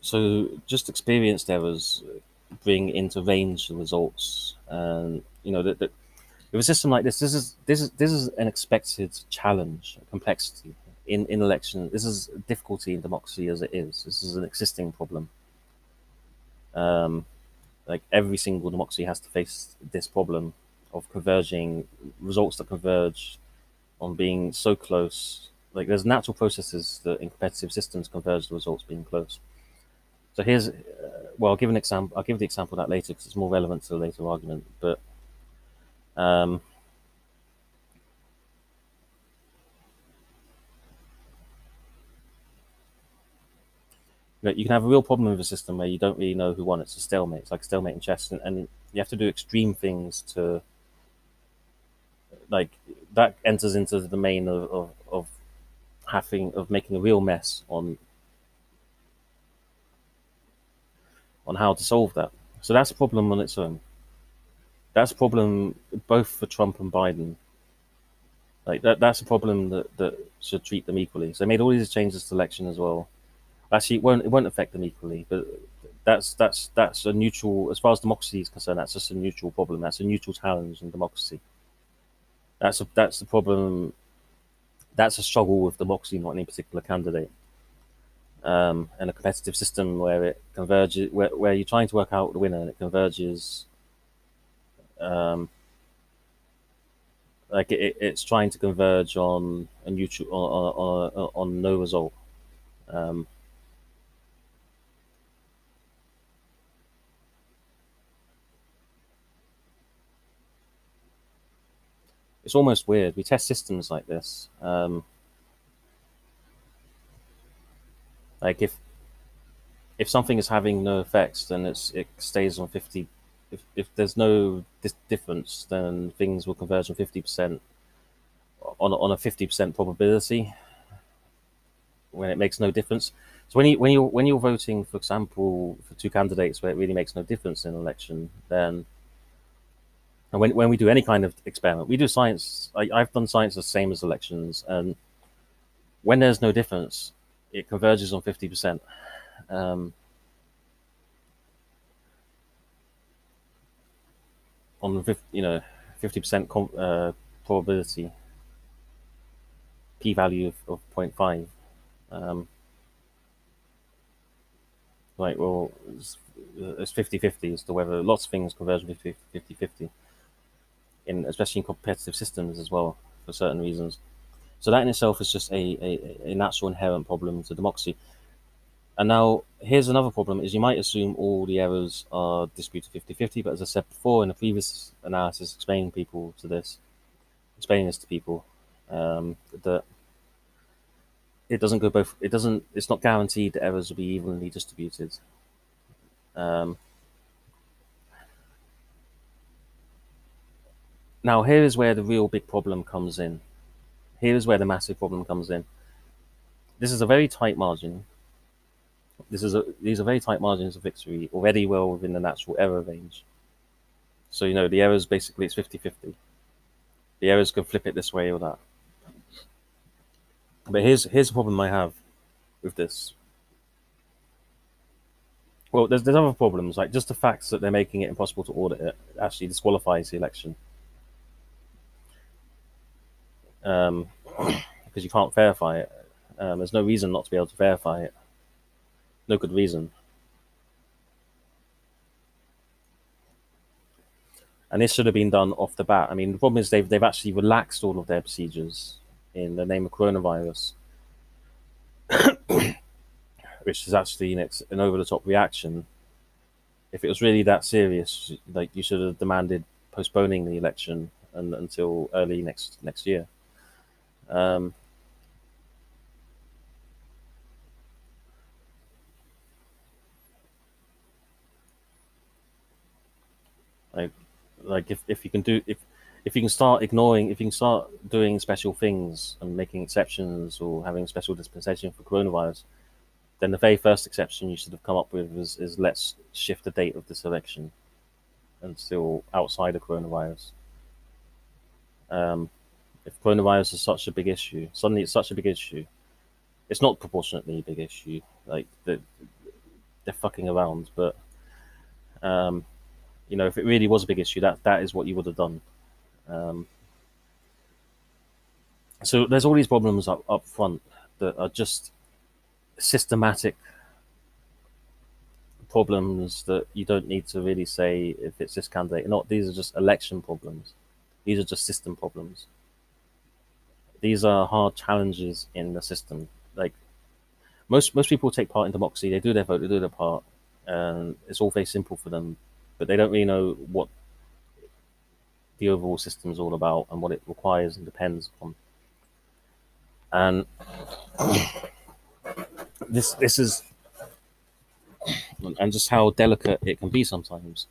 so just experienced errors bring into range the results. And you know that, that with a system like this, this is this is this is an expected challenge, complexity in in election. This is difficulty in democracy as it is. This is an existing problem. Um, like every single democracy has to face this problem of converging results that converge on being so close. Like there's natural processes that in competitive systems converge the results being close. So here's, uh, well, I'll give an example. I'll give the example of that later because it's more relevant to the later argument. But um, you, know, you can have a real problem with a system where you don't really know who won. It's a stalemate. It's like stalemate in chess, and, and you have to do extreme things to, like, that enters into the domain of, of, of having of making a real mess on on how to solve that. So that's a problem on its own. That's a problem both for Trump and Biden. Like that, that's a problem that, that should treat them equally. So they made all these changes to election as well. Actually, it won't it won't affect them equally, but that's that's that's a neutral as far as democracy is concerned. That's just a neutral problem. That's a neutral challenge in democracy. That's a that's the problem. That's a struggle with democracy, not any particular candidate um, and a competitive system where it converges, where, where you're trying to work out the winner and it converges. Um, like it, it's trying to converge on a neutral on, on, on no result. Um, it's almost weird. We test systems like this. Um, Like if if something is having no effects, then it's it stays on fifty if, if there's no difference, then things will converge on fifty percent on on a fifty percent probability when it makes no difference. So when you when you when you're voting, for example, for two candidates where it really makes no difference in an election, then and when when we do any kind of experiment, we do science. I, I've done science the same as elections, and when there's no difference, it converges on fifty percent. Um, on you know fifty percent uh, probability p value of, of 0.5. Um, like well, it's 50 50 as to whether lots of things converge 50 50 in especially in competitive systems as well for certain reasons. So that in itself is just a, a, a natural inherent problem to democracy. And now here's another problem is you might assume all the errors are disputed 50-50, but as I said before in the previous analysis explaining people to this, explaining this to people, um, that it doesn't go both it doesn't it's not guaranteed that errors will be evenly distributed. Um, now here is where the real big problem comes in. Here is where the massive problem comes in. This is a very tight margin this is a, these are very tight margins of victory, already well within the natural error range. So, you know, the errors basically it's 50 50. The errors can flip it this way or that. But here's here's the problem I have with this. Well, there's there's other problems like just the fact that they're making it impossible to audit it actually disqualifies the election. Um, because you can't verify it. Um, there's no reason not to be able to verify it no good reason. And this should have been done off the bat. I mean, the problem is they've they've actually relaxed all of their procedures in the name of coronavirus, which is actually an over the top reaction. If it was really that serious, like you should have demanded postponing the election and, until early next next year. Um, Like, like if, if you can do if if you can start ignoring, if you can start doing special things and making exceptions or having special dispensation for coronavirus, then the very first exception you should have come up with is, is let's shift the date of this election until outside of coronavirus. Um, if coronavirus is such a big issue, suddenly it's such a big issue. It's not proportionately a big issue. Like they're, they're fucking around, but um, you know, if it really was a big issue, that that is what you would have done. Um, so there's all these problems up, up front that are just systematic problems that you don't need to really say if it's this candidate. or Not these are just election problems. These are just system problems. These are hard challenges in the system. Like most most people take part in democracy, they do their vote, they do their part, and it's all very simple for them but they don't really know what the overall system is all about and what it requires and depends on. And this this is and just how delicate it can be sometimes.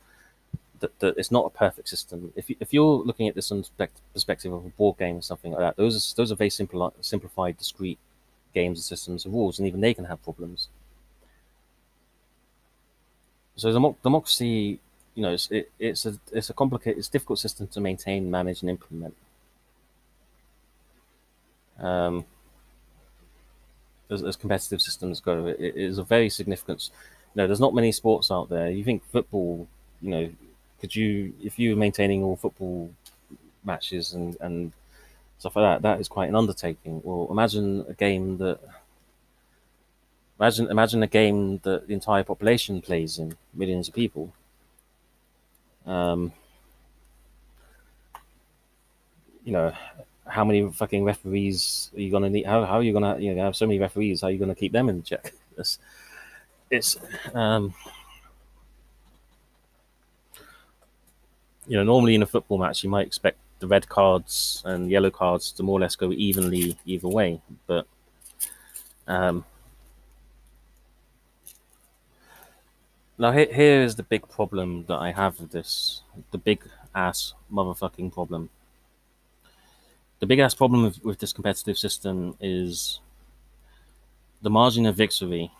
That, that it's not a perfect system. If you, if you're looking at this from the perspective of a board game or something like that, those are those are very simple, simplified, discrete games and systems of rules, and even they can have problems. So democracy you know, it's, it, it's a it's a complicated, it's a difficult system to maintain, manage, and implement. Um, as, as competitive systems go, it, it is a very significant. You know, there's not many sports out there. You think football, you know, could you if you were maintaining all football matches and and stuff like that, that is quite an undertaking. Well, imagine a game that imagine imagine a game that the entire population plays in, millions of people. Um, you know, how many fucking referees are you gonna need? How, how are you gonna you know have so many referees? How are you gonna keep them in check? It's, it's um, you know normally in a football match you might expect the red cards and yellow cards to more or less go evenly either way, but um, Now here, here is the big problem that I have with this. The big ass motherfucking problem. The big ass problem with, with this competitive system is the margin of victory.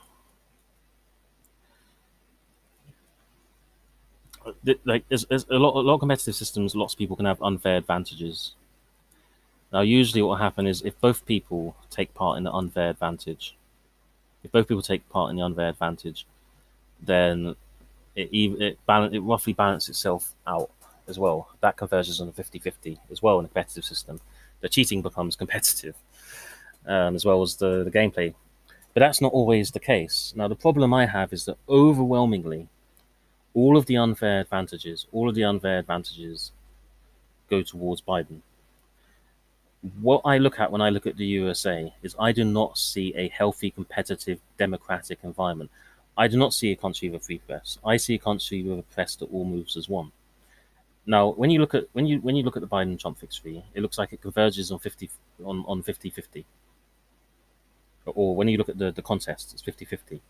Like there's, there's a lot, a lot of competitive systems. Lots of people can have unfair advantages. Now, usually, what will happen is if both people take part in the unfair advantage, if both people take part in the unfair advantage, then it it, balance, it roughly balances itself out as well. That converges on a 50-50 as well in a competitive system. The cheating becomes competitive um, as well as the, the gameplay. But that's not always the case. Now, the problem I have is that overwhelmingly, all of the unfair advantages, all of the unfair advantages go towards Biden. What I look at when I look at the USA is I do not see a healthy, competitive, democratic environment. I do not see a country with a free press. I see a country with a press that all moves as one. Now, when you look at when you when you look at the Biden Trump victory, it looks like it converges on fifty on on 50-50. Or when you look at the, the contest, it's 50-50.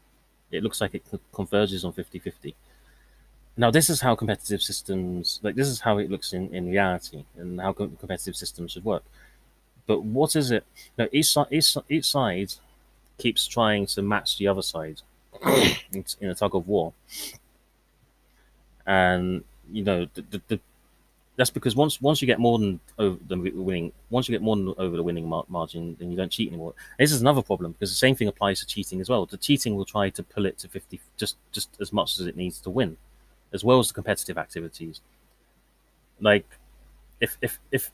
It looks like it converges on 50-50. Now, this is how competitive systems like this is how it looks in, in reality and how competitive systems should work. But what is it? Now, each, each, each side keeps trying to match the other side in a tug of war. And you know, the, the, the, that's because once once you get more than over the winning, once you get more than over the winning mar- margin, then you don't cheat anymore. this is another problem because the same thing applies to cheating as well. The cheating will try to pull it to fifty, just just as much as it needs to win, as well as the competitive activities. Like, if if if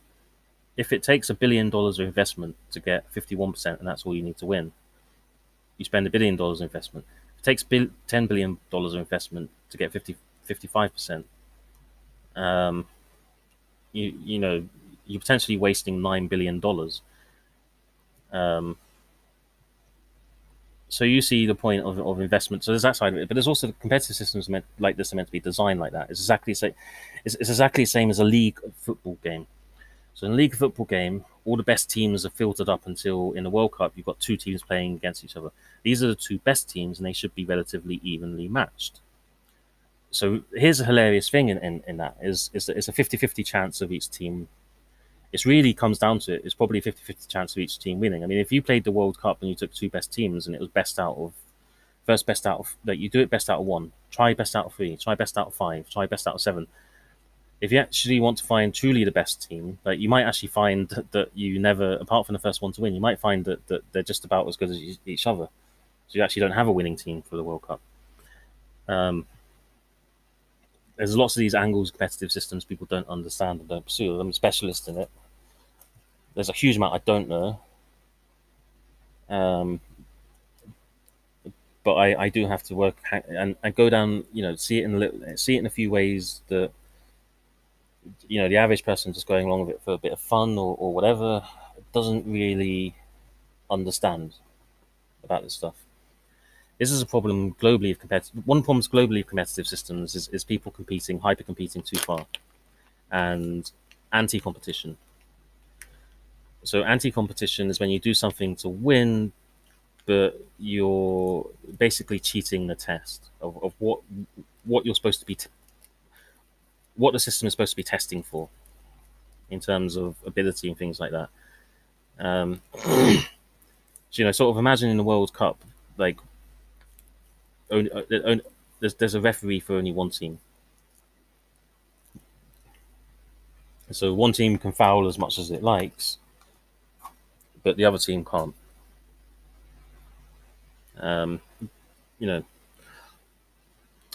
if it takes a billion dollars of investment to get fifty one percent, and that's all you need to win, you spend a billion dollars investment. If it takes bil- ten billion dollars of investment to get 55 percent, um, you you know you're potentially wasting nine billion dollars. Um, so you see the point of, of investment. So there's that side of it, but there's also the competitive systems meant like this are meant to be designed like that. It's exactly the same. It's, it's exactly the same as a league football game. So in a league football game, all the best teams are filtered up until in the World Cup you've got two teams playing against each other. These are the two best teams, and they should be relatively evenly matched so here's a hilarious thing in, in, in that is is that it's a 50-50 chance of each team it really comes down to it it's probably a 50-50 chance of each team winning. I mean if you played the world cup and you took two best teams and it was best out of first best out of like you do it best out of one try best out of three try best out of five try best out of seven. If you actually want to find truly the best team like you might actually find that you never apart from the first one to win you might find that, that they're just about as good as each other. So you actually don't have a winning team for the world cup. Um, there's lots of these angles competitive systems people don't understand and don't pursue. I'm a specialist in it. There's a huge amount I don't know. Um, but I, I do have to work and, and go down, you know, see it in a little, see it in a few ways that, you know, the average person just going along with it for a bit of fun or, or whatever doesn't really understand about this stuff. This is a problem globally of competitive. One problem globally of competitive systems is, is people competing, hyper competing too far, and anti competition. So anti competition is when you do something to win, but you're basically cheating the test of, of what what you're supposed to be, t- what the system is supposed to be testing for, in terms of ability and things like that. Um, so, you know, sort of imagine in the World Cup, like only, uh, only there's there's a referee for only one team. So one team can foul as much as it likes, but the other team can't. Um, you know,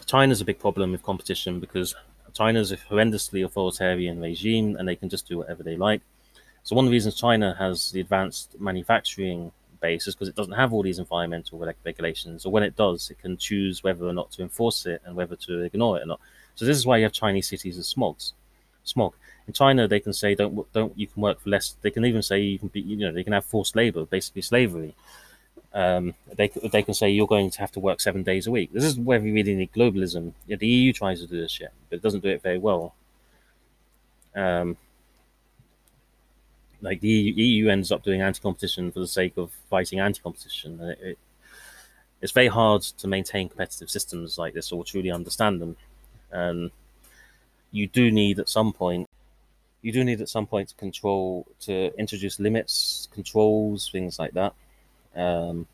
China's a big problem with competition because China's a horrendously authoritarian regime and they can just do whatever they like. So one of the reasons China has the advanced manufacturing basis because it doesn't have all these environmental regulations, or when it does, it can choose whether or not to enforce it and whether to ignore it or not. So this is why you have Chinese cities as smogs. Smog. In China, they can say don't don't you can work for less. They can even say you can be you know they can have forced labor, basically slavery. Um, they they can say you're going to have to work seven days a week. This is where we really need globalism. Yeah, the EU tries to do this shit, but it doesn't do it very well. Um, like the EU ends up doing anti-competition for the sake of fighting anti-competition. It, it, it's very hard to maintain competitive systems like this or truly understand them. And you do need at some point, you do need at some point to control, to introduce limits, controls, things like that. Um,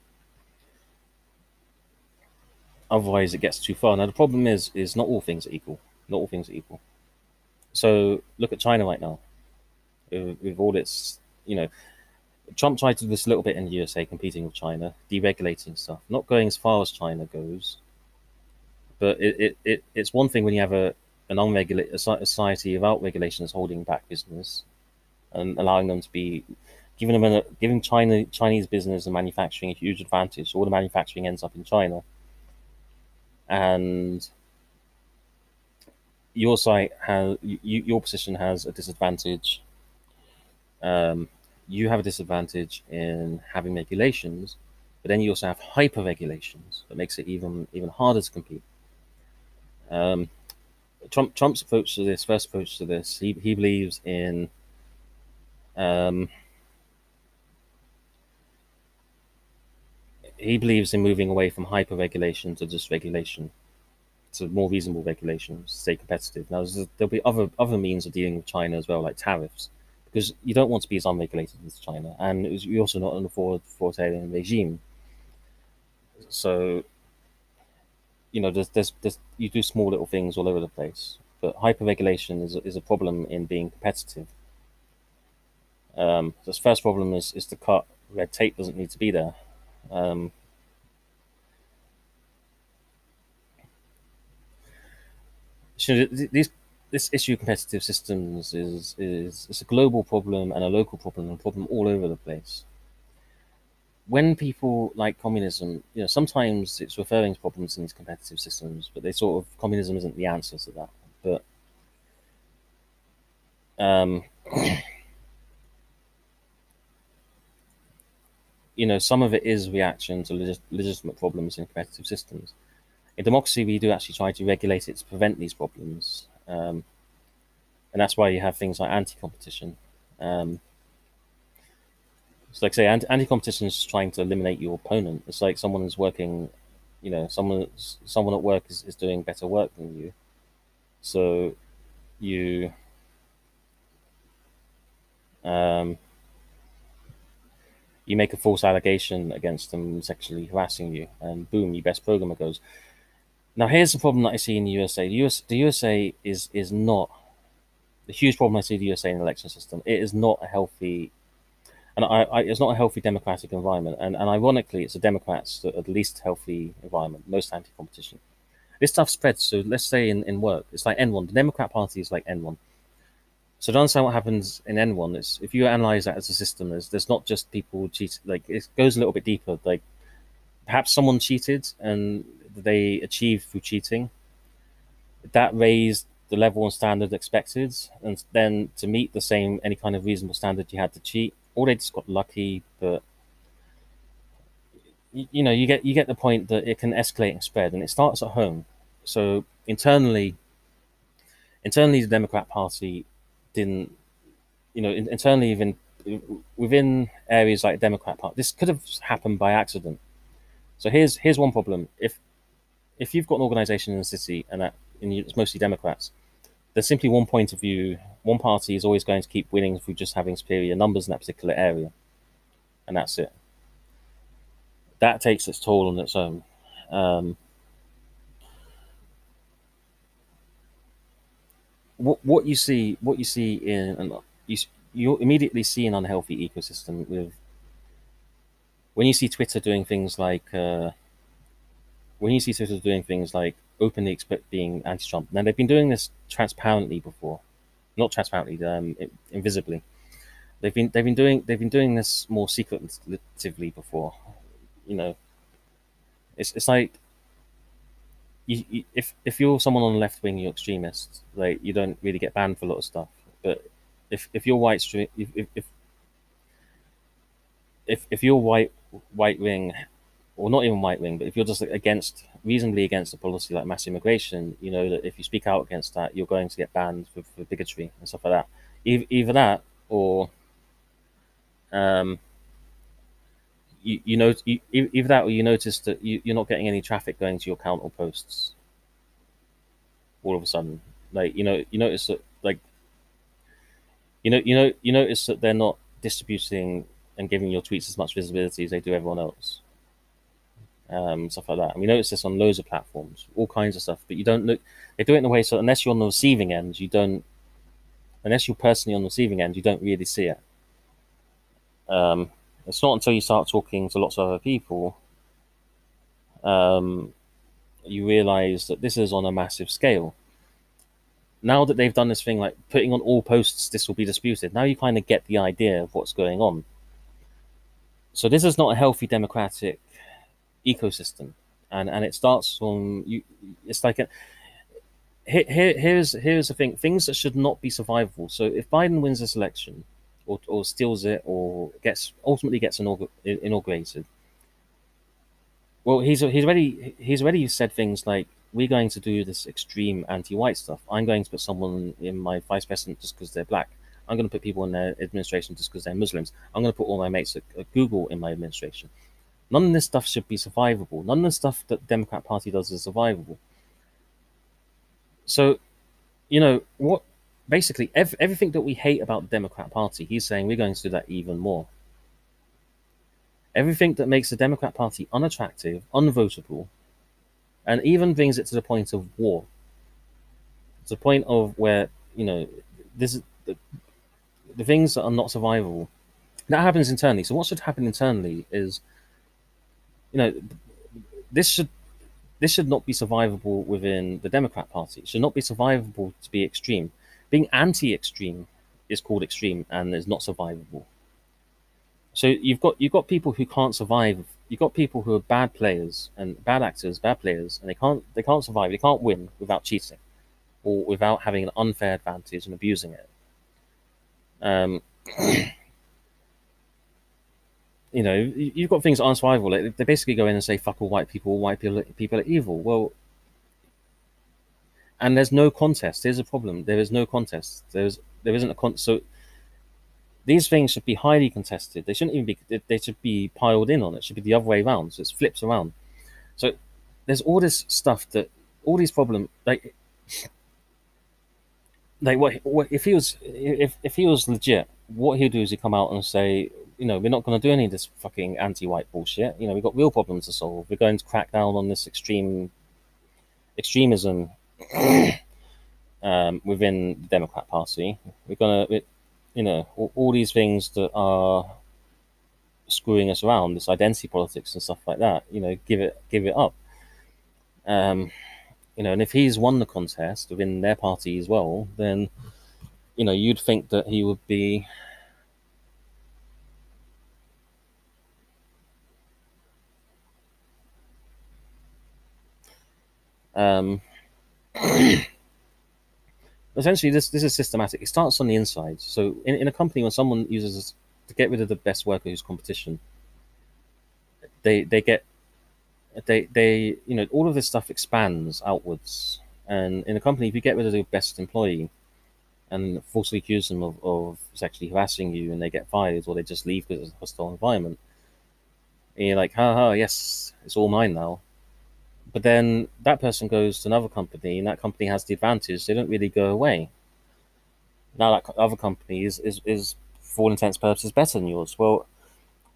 otherwise, it gets too far. Now, the problem is, is not all things are equal. Not all things are equal. So look at China right now, with, all its, you know, Trump tried to do this a little bit in the USA, competing with China, deregulating stuff, not going as far as China goes. But it, it, it it's one thing when you have a an unregulated society without regulations holding back business and allowing them to be giving them a, giving China Chinese business and manufacturing a huge advantage. So all the manufacturing ends up in China, and your site has you, your position has a disadvantage. Um, you have a disadvantage in having regulations, but then you also have hyper regulations that makes it even even harder to compete. Um, Trump Trump's approach to this, first approach to this, he he believes in um, he believes in moving away from hyper regulation to just regulation, to more reasonable regulations, stay competitive. Now there'll be other other means of dealing with China as well, like tariffs because you don't want to be as unregulated as China, and you're also not an authoritarian regime. So, you know, there's, there's, there's, you do small little things all over the place, but hyperregulation is, is a problem in being competitive. Um, the first problem is, is to cut red tape doesn't need to be there. Um, so these this issue of competitive systems is is it's a global problem and a local problem and a problem all over the place. When people like communism, you know, sometimes it's referring to problems in these competitive systems, but they sort of communism isn't the answer to that. But um, you know, some of it is reaction to legit- legitimate problems in competitive systems. In democracy, we do actually try to regulate it to prevent these problems. Um, and that's why you have things like anti-competition. Um, it's like say anti-competition is trying to eliminate your opponent. It's like someone is working, you know, someone someone at work is, is doing better work than you, so you um, you make a false allegation against them sexually harassing you, and boom, your best programmer goes. Now here's the problem that I see in the USA. The, US, the USA is is not the huge problem I see the USA in the election system. It is not a healthy, and I, I, it's not a healthy democratic environment. And, and ironically, it's the Democrats that are the least healthy environment, most anti-competition. This stuff spreads. So let's say in, in work, it's like Enron. The Democrat Party is like Enron. So to understand what happens in Enron, is if you analyze that as a system, there's, there's not just people cheat. Like it goes a little bit deeper. Like perhaps someone cheated and they achieved through cheating. That raised the level and standard expected, and then to meet the same any kind of reasonable standard, you had to cheat. Or they just got lucky, but you, you know you get you get the point that it can escalate and spread, and it starts at home. So internally, internally the Democrat Party didn't, you know, internally even within areas like Democrat Party, this could have happened by accident. So here's here's one problem: if if you've got an organization in the city and that and it's mostly Democrats, there's simply one point of view. One party is always going to keep winning through just having superior numbers in that particular area, and that's it. That takes its toll on its own. Um, what what you see what you see in you you immediately see an unhealthy ecosystem with when you see Twitter doing things like uh, when you see Twitter doing things like openly expect being anti-Trump. Now they've been doing this transparently before, not transparently, um, invisibly. They've been they've been doing they've been doing this more secretively before. You know, it's it's like you, you, if if you're someone on the left wing, you're extremist. Like you don't really get banned for a lot of stuff. But if if you're white, if if if, if you're white white wing or not even right wing, but if you're just against, reasonably against a policy like mass immigration, you know that if you speak out against that, you're going to get banned for, for bigotry and stuff like that. Either, that, or um, you, you know you, either that or you notice that you, you're not getting any traffic going to your account or posts all of a sudden like you know you notice that like you know you know you notice that they're not distributing and giving your tweets as much visibility as they do everyone else um, stuff like that and we notice this on loads of platforms all kinds of stuff but you don't look they do it in a way so unless you're on the receiving end you don't unless you're personally on the receiving end you don't really see it um, it's not until you start talking to lots of other people um, you realize that this is on a massive scale. Now that they've done this thing like putting on all posts, this will be disputed. Now you kind of get the idea of what's going on. So this is not a healthy democratic ecosystem, and and it starts from you. It's like a, here, here here's here's the thing: things that should not be survivable. So if Biden wins this election, or, or steals it or gets ultimately gets inaugurated. Well, he's he's already he's already said things like we're going to do this extreme anti-white stuff. I'm going to put someone in my vice president just because they're black. I'm going to put people in their administration just because they're Muslims. I'm going to put all my mates at, at Google in my administration. None of this stuff should be survivable. None of the stuff that the Democrat Party does is survivable. So, you know what basically ev- everything that we hate about the Democrat Party, he's saying we're going to do that even more. Everything that makes the Democrat Party unattractive, unvotable, and even brings it to the point of war. It's a point of where you know this is the, the things that are not survivable. That happens internally. So what should happen internally is, you know, this should this should not be survivable within the Democrat Party. It should not be survivable to be extreme being anti-extreme is called extreme and is not survivable. So you've got you've got people who can't survive. You've got people who are bad players and bad actors, bad players, and they can't they can't survive. They can't win without cheating, or without having an unfair advantage and abusing it. Um, you know, you've got things that survivable. They basically go in and say, "Fuck all white people. White people, people are evil." Well, and there's no contest. There's a problem. There is no contest. There's there isn't a con. So these things should be highly contested. They shouldn't even be. They should be piled in on. It should be the other way around. So it flips around. So there's all this stuff that all these problems like like what, what if he was if if he was legit, what he'd do is he'd come out and say, you know, we're not going to do any of this fucking anti-white bullshit. You know, we've got real problems to solve. We're going to crack down on this extreme extremism um, within the Democrat Party. We're gonna, you know, all, all, these things that are screwing us around, this identity politics and stuff like that. You know, give it, give it up. Um, you know, and if he's won the contest within their party as well, then you know you'd think that he would be. Um, essentially this this is systematic. It starts on the inside. So in, in a company, when someone uses to get rid of the best worker who's competition, they they get they they you know all of this stuff expands outwards. And in a company, if you get rid of the best employee and falsely accuse them of, of sexually harassing you and they get fired or they just leave because it's a hostile environment, and you're like, ha ha, yes, it's all mine now but then that person goes to another company and that company has the advantage. They don't really go away. Now that other company is, is, is for all intents and purposes better than yours. Well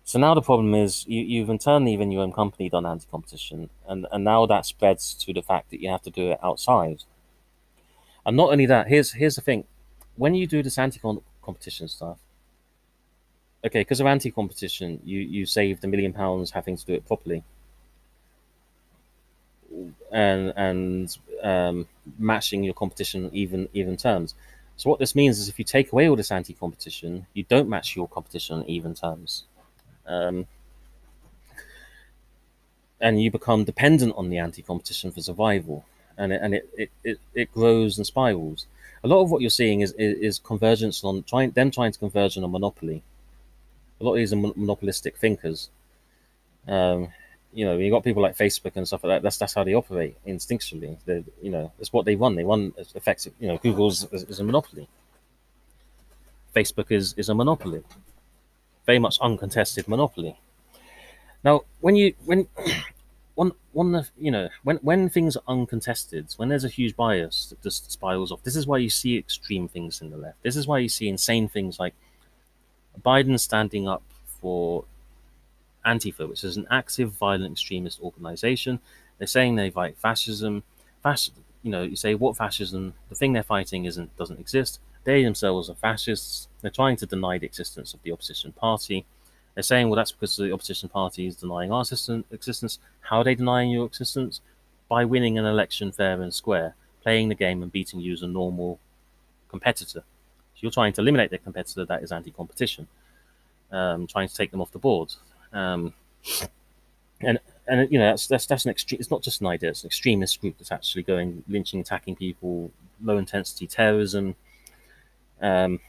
so now the problem is you, you've internally within your own company done anti-competition and, and now that spreads to the fact that you have to do it outside. And not only that here's here's the thing. When you do this anti-competition stuff okay because of anti-competition you you saved a million pounds having to do it properly and and um, matching your competition even even terms. So what this means is if you take away all this anti-competition, you don't match your competition on even terms. Um, and you become dependent on the anti-competition for survival. And it, and it, it, it, it grows and spirals. A lot of what you're seeing is, is, is convergence on trying them trying to converge on a monopoly. A lot of these are monopolistic thinkers. Um, you know, you got people like Facebook and stuff like that. That's that's how they operate instinctually. They, you know, it's what they run. They run effective. You know, Google's is, is a monopoly. Facebook is is a monopoly, very much uncontested monopoly. Now, when you when one one you know when when things are uncontested, when there's a huge bias that just spirals off. This is why you see extreme things in the left. This is why you see insane things like Biden standing up for Antifa, which is an active violent extremist organization. They're saying they fight fascism. Fasc- you know, you say what fascism? The thing they're fighting isn't doesn't exist. They themselves are fascists. They're trying to deny the existence of the opposition party. They're saying, well, that's because the opposition party is denying our existence. How are they denying your existence? By winning an election fair and square, playing the game and beating you as a normal competitor. So you're trying to eliminate the competitor that is anti-competition, um, trying to take them off the board. Um, and and you know that's that's that's an extreme. It's not just an idea; it's an extremist group that's actually going lynching, attacking people, low intensity terrorism. Um,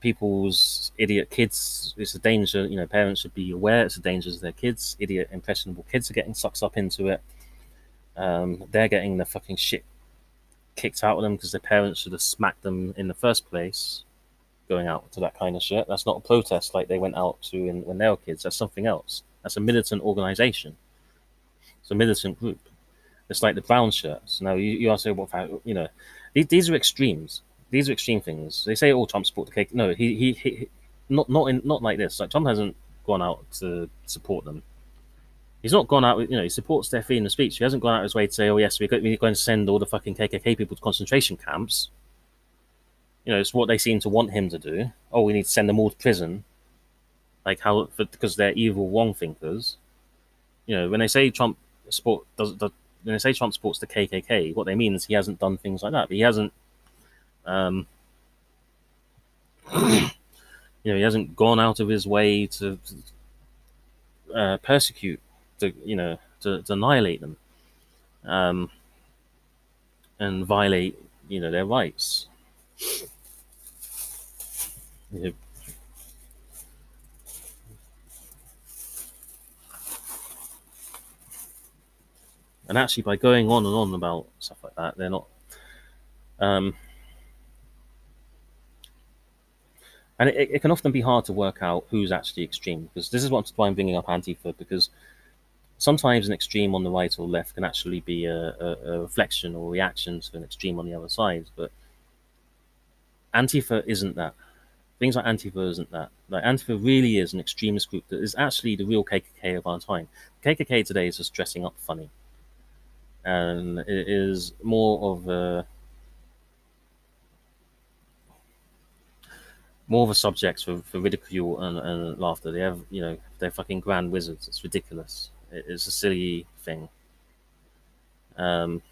people's idiot kids. It's a danger. You know, parents should be aware. It's a danger to their kids. Idiot, impressionable kids are getting sucked up into it. Um, they're getting the fucking shit kicked out of them because their parents should have smacked them in the first place. Going out to that kind of shit. That's not a protest like they went out to in, when they were kids. That's something else. That's a militant organization. It's a militant group. It's like the brown shirts. Now you, you ask what you know. These, these are extremes these are extreme things. They say, "Oh, Trump support the cake." No, he, he, he not not in not like this. Like Trump hasn't gone out to support them. He's not gone out. You know, he supports their freedom of speech. He hasn't gone out his way to say, "Oh, yes, we're going to send all the fucking KKK people to concentration camps." You know, it's what they seem to want him to do. Oh, we need to send them all to prison, like how because they're evil, wrong thinkers. You know, when they say Trump support does, does when they say Trump supports the KKK, what they mean is he hasn't done things like that. But he hasn't um, you know, he hasn't gone out of his way to, uh, persecute, to you know, to, to annihilate them, um, and violate, you know, their rights. Know, and actually, by going on and on about stuff like that, they're not. Um, and it, it, can often be hard to work out who's actually extreme because this is what, why I'm bringing up Antifa because sometimes an extreme on the right or left can actually be a, a, a reflection or reaction to an extreme on the other side. But Antifa isn't that. Things like Antifa isn't that. Like Antifa really is an extremist group that is actually the real KKK of our time. KKK today is just dressing up funny, and it is more of a more of a subject for, for ridicule and, and laughter. They have, you know, they're fucking grand wizards. It's ridiculous. It's a silly thing. Um,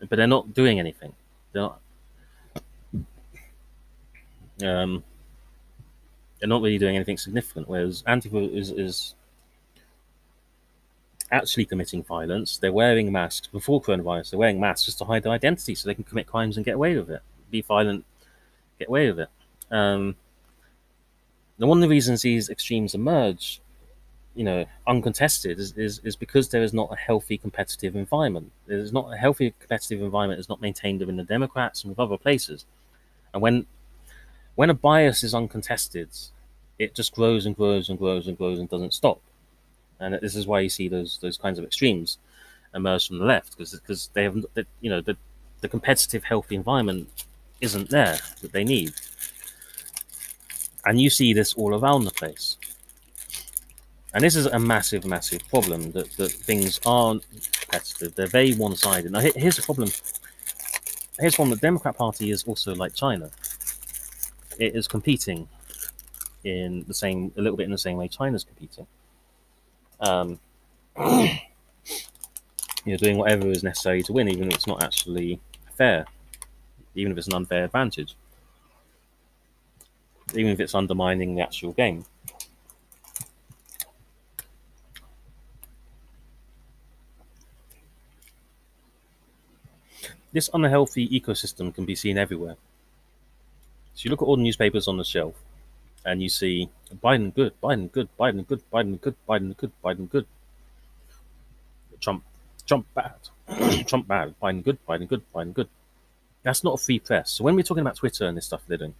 but they're not doing anything. They're not. Um, they're not really doing anything significant. Whereas Antifa is, is actually committing violence. They're wearing masks before coronavirus. They're wearing masks just to hide their identity, so they can commit crimes and get away with it. Be violent get away with it. Um, one of the reasons these extremes emerge, you know, uncontested, is, is, is because there is not a healthy competitive environment. There's not a healthy competitive environment is not maintained within the Democrats and with other places. And when when a bias is uncontested, it just grows and grows and grows and grows and doesn't stop. And this is why you see those those kinds of extremes emerge from the left because because they have you know the the competitive healthy environment isn't there that they need. And you see this all around the place. And this is a massive, massive problem that, that things aren't competitive. They're very one sided. Now, here's the problem. Here's problem the Democrat Party is also like China. It is competing in the same, a little bit in the same way China's competing. Um, you know, doing whatever is necessary to win, even if it's not actually fair even if it's an unfair advantage, even if it's undermining the actual game. This unhealthy ecosystem can be seen everywhere. So you look at all the newspapers on the shelf, and you see Biden good, Biden good, Biden good, Biden good, Biden good, Biden good. Trump, Trump bad, Trump bad, Biden good, Biden good, Biden good. That's not a free press. So when we're talking about Twitter and this stuff they're doing,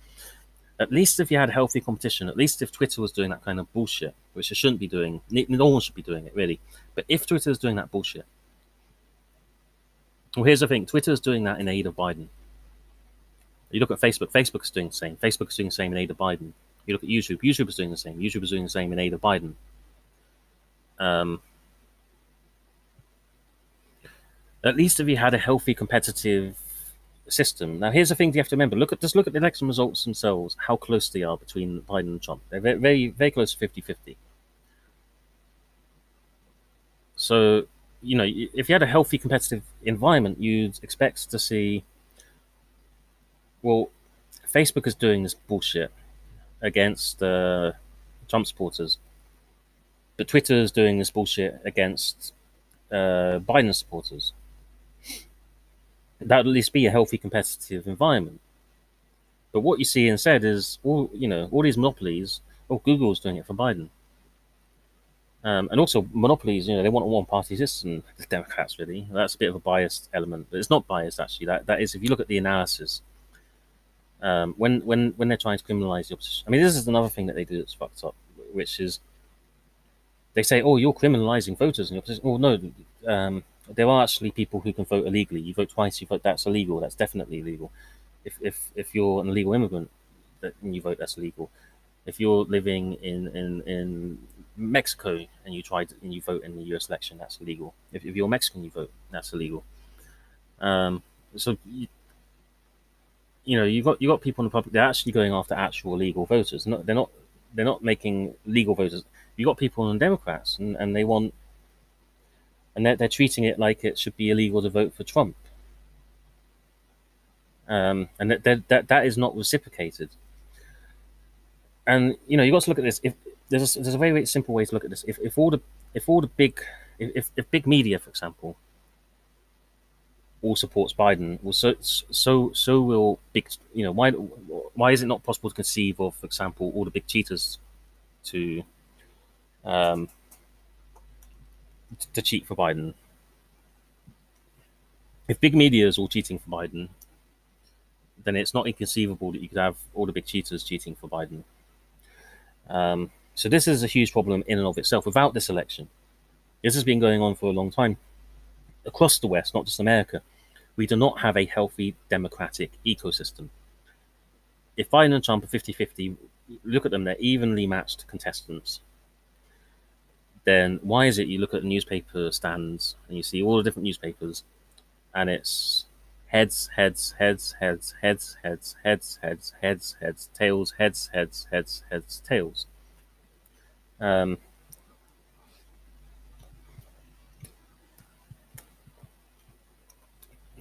At least if you had healthy competition, at least if Twitter was doing that kind of bullshit, which it shouldn't be doing, no one should be doing it really. But if Twitter is doing that bullshit, well, here's the thing: Twitter is doing that in aid of Biden. You look at Facebook. Facebook is doing the same. Facebook is doing the same in aid of Biden. You look at YouTube. YouTube is doing the same. YouTube is doing the same in aid of Biden. Um, at least if you had a healthy competitive system. Now, here's the thing you have to remember: look at just look at the election results themselves. How close they are between Biden and Trump. They're very, very, very close to 50-50. So, you know, if you had a healthy competitive environment, you'd expect to see. Well, Facebook is doing this bullshit against uh, Trump supporters, but Twitter is doing this bullshit against uh, Biden supporters that would at least be a healthy competitive environment. But what you see instead is all you know, all these monopolies. Oh, Google's doing it for Biden, um, and also monopolies. You know, they want a one-party system. The Democrats really. That's a bit of a biased element, but it's not biased actually. That that is, if you look at the analysis, um, when when when they're trying to criminalize the opposition. I mean, this is another thing that they do that's fucked up, which is they say, "Oh, you're criminalizing voters in the opposition." Well, no, um, there are actually people who can vote illegally. You vote twice, you vote that's illegal. That's definitely illegal. If if if you're an illegal immigrant, and you vote that's illegal. If you're living in in in Mexico and you tried and you vote in the U.S. election, that's illegal. If, if you're Mexican, you vote, that's illegal. Um, so you, you know you got you got people in the public. They're actually going after actual legal voters. Not, they're not they're not making legal voters. You've got people in Democrats, and, and they want and they're, they're treating it like it should be illegal to vote for Trump. Um, and that, that, that, is not reciprocated. And you know, you've got to look at this. If there's a, there's a very, very simple way to look at this. If, if all the if all the big if, if big media, for example, all supports Biden, well, so so so will big. You know, why why is it not possible to conceive of, for example, all the big cheaters to um, to cheat for Biden. If big media is all cheating for Biden, then it's not inconceivable that you could have all the big cheaters cheating for Biden. Um, so this is a huge problem in and of itself. Without this election, this has been going on for a long time across the West, not just America. We do not have a healthy democratic ecosystem. If Biden and Trump are 50 50, look at them, they're evenly matched contestants then why is it you look at the newspaper stands and you see all the different newspapers and it's heads, heads, heads, heads, heads, heads, heads, heads, heads, heads, tails, heads, heads, heads, heads, tails. Um,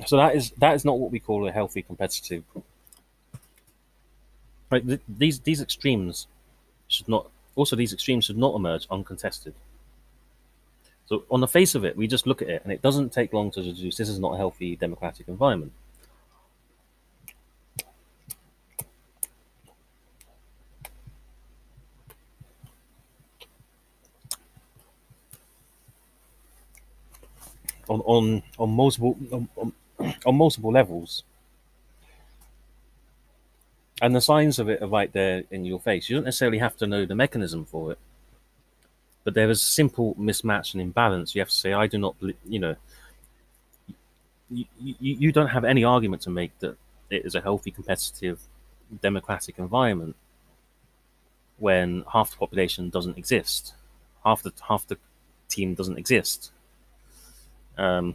so that is that is not what we call a healthy competitive. Right, th- these these extremes should not also these extremes should not emerge uncontested. So on the face of it, we just look at it, and it doesn't take long to deduce this is not a healthy democratic environment. On on on multiple on, on multiple levels, and the signs of it are right there in your face. You don't necessarily have to know the mechanism for it but there is a simple mismatch and imbalance. You have to say, I do not, you know, you, you, you don't have any argument to make that it is a healthy, competitive, democratic environment when half the population doesn't exist, half the half the team doesn't exist. Um,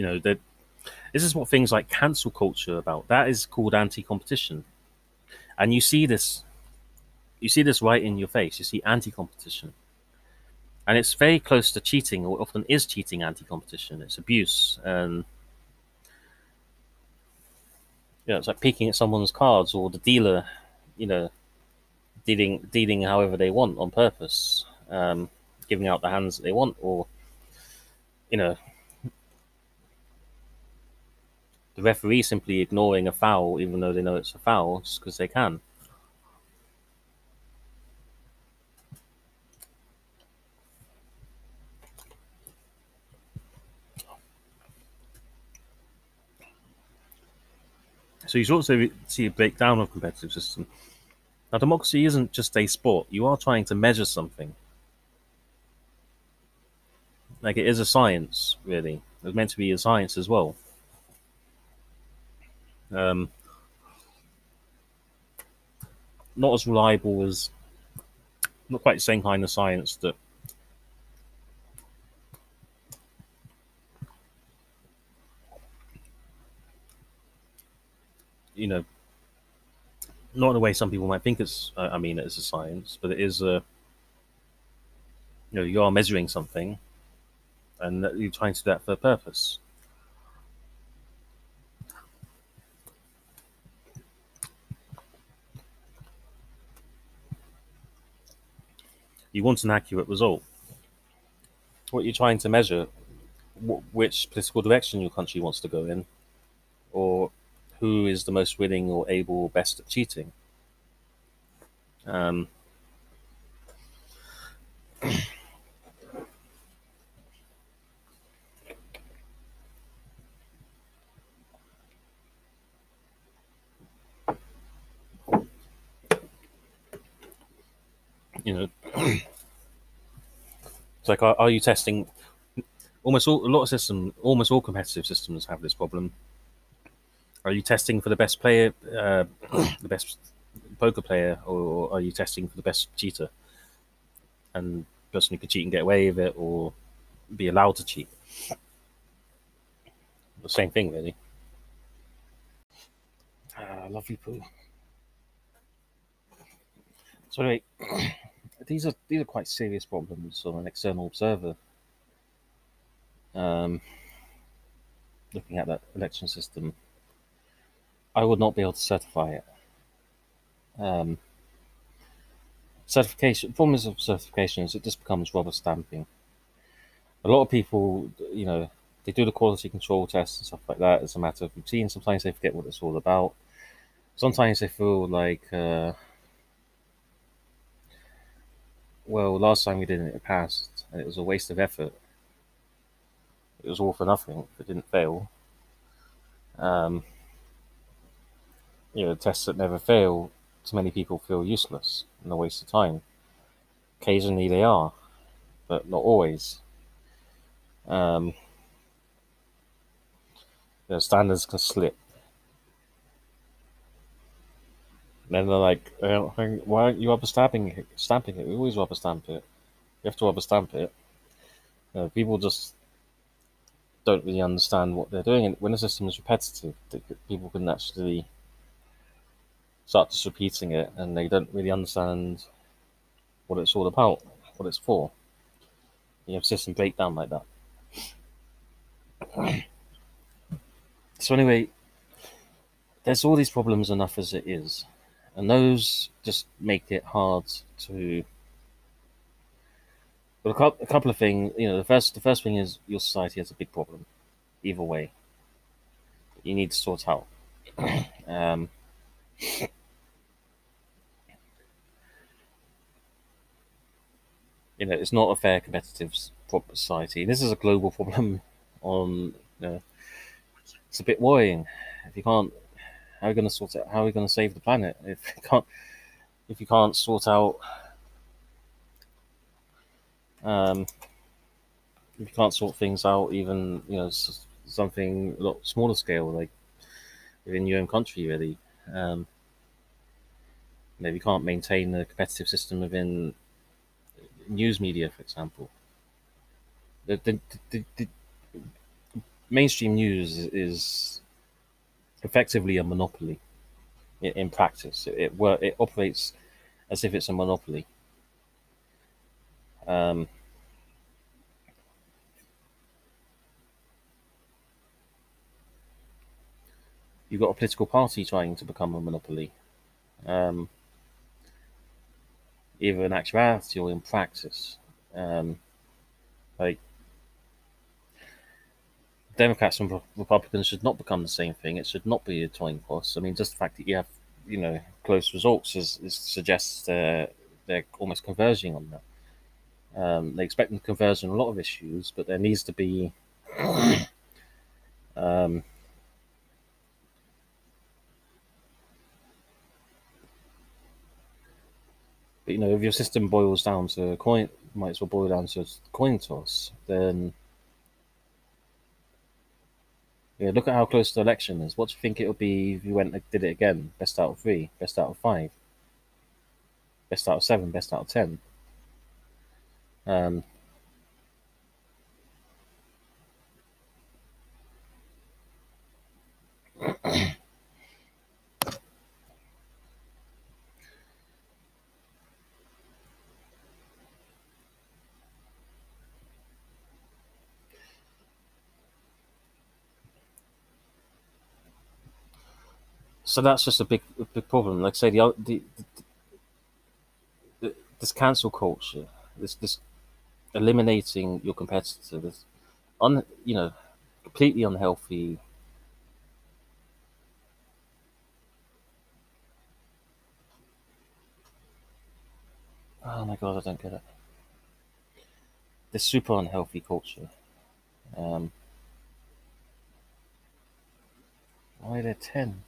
you know that this is what things like cancel culture about. That is called anti-competition, and you see this you see this right in your face. You see anti-competition, and it's very close to cheating, or often is cheating. Anti-competition. It's abuse, and you know, it's like peeking at someone's cards, or the dealer, you know, dealing dealing however they want on purpose, um, giving out the hands that they want, or you know, the referee simply ignoring a foul even though they know it's a foul just because they can. So you of see a breakdown of competitive system. Now, democracy isn't just a sport. You are trying to measure something. Like it is a science, really. It's meant to be a science as well. Um, not as reliable as, not quite the same kind of science that you know, not in a way some people might think it's. I mean, it's a science, but it is a. You know, you are measuring something, and you're trying to do that for a purpose. You want an accurate result. What you're trying to measure, which political direction your country wants to go in, or who is the most willing or able or best at cheating. Um, you know, like, are, are you testing? Almost all, a lot of systems, almost all competitive systems have this problem are you testing for the best player, uh, the best poker player, or are you testing for the best cheater and person who can cheat and get away with it, or be allowed to cheat? The same thing, really. Uh, lovely poo. So anyway, these are these are quite serious problems on an external observer. Um, looking at that election system I would not be able to certify it. Um, certification forms of certification it just becomes rubber stamping. A lot of people, you know, they do the quality control tests and stuff like that as a matter of routine. Sometimes they forget what it's all about. Sometimes they feel like, uh, well, last time we did it, it passed, and it was a waste of effort. It was all for nothing. It didn't fail. Um, you know, tests that never fail to many people feel useless and a waste of time. Occasionally they are, but not always. Um, the standards can slip. And then they're like, uh, why aren't you rubber stamping it? Stamping it? We always rubber stamp it. You have to rubber stamp it. Know, people just don't really understand what they're doing. And when a system is repetitive, people can actually start just repeating it and they don't really understand what it's all about, what it's for. You have system breakdown like that. so anyway, there's all these problems enough as it is, and those just make it hard to. But a couple of things, you know, the first the first thing is your society has a big problem, either way. You need to sort out. um, you know, it's not a fair competitive society. This is a global problem. On, you know, it's a bit worrying. If you can't, how are we going to sort it? How are we going to save the planet if you can't? If you can't sort out, um, if you can't sort things out, even you know something a lot smaller scale, like within your own country, really. Um, maybe you can't maintain a competitive system within news media, for example. The, the, the, the mainstream news is effectively a monopoly in, in practice. It, it, it operates as if it's a monopoly. Um, you've got a political party trying to become a monopoly. Um, either in actuality or in practice. Um, like Democrats and Republicans should not become the same thing. It should not be a coin toss. I mean, just the fact that you have you know close results is, is suggests uh, they're almost converging on that. Um, they expect them to converge on a lot of issues, but there needs to be um, but you know if your system boils down to a coin, might as well boil down to a coin toss, then yeah, look at how close the election is. What do you think it would be if you went and did it again? Best out of three, best out of five, best out of seven, best out of ten. Um, so that's just a big, a big problem. Like I say, the, the, the this cancel culture, this this eliminating your competitor, this you know, completely unhealthy. Oh my god, I don't get it. This super unhealthy culture. Um, why are there ten?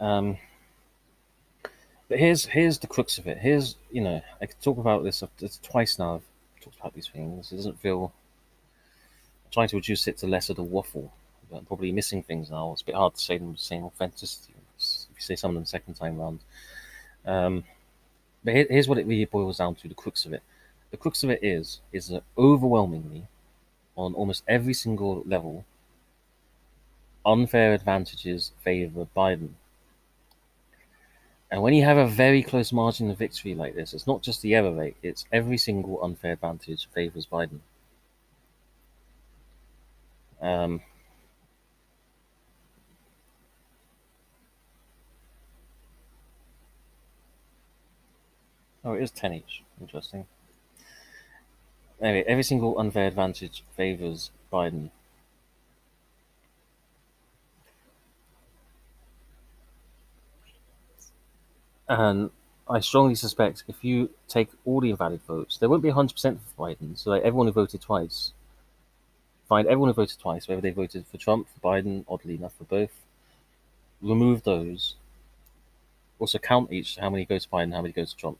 Um, but here's here's the crux of it. Here's you know I could talk about this it's twice now. I've talked about these things. It doesn't feel. I'm trying to reduce it to less of the waffle. I'm probably missing things now. It's a bit hard to say them with the same authenticity if you say some of them second time round. Um, but here, here's what it really boils down to: the crux of it. The crux of it is is that overwhelmingly, on almost every single level, unfair advantages favour Biden. And when you have a very close margin of victory like this, it's not just the error rate, it's every single unfair advantage favors Biden. Um, oh, it is 10 each. Interesting. Anyway, every single unfair advantage favors Biden. And I strongly suspect if you take all the invalid votes, there won't be 100% for Biden. So like everyone who voted twice, find everyone who voted twice, whether they voted for Trump, for Biden, oddly enough for both, remove those. Also count each how many go to Biden, how many go to Trump.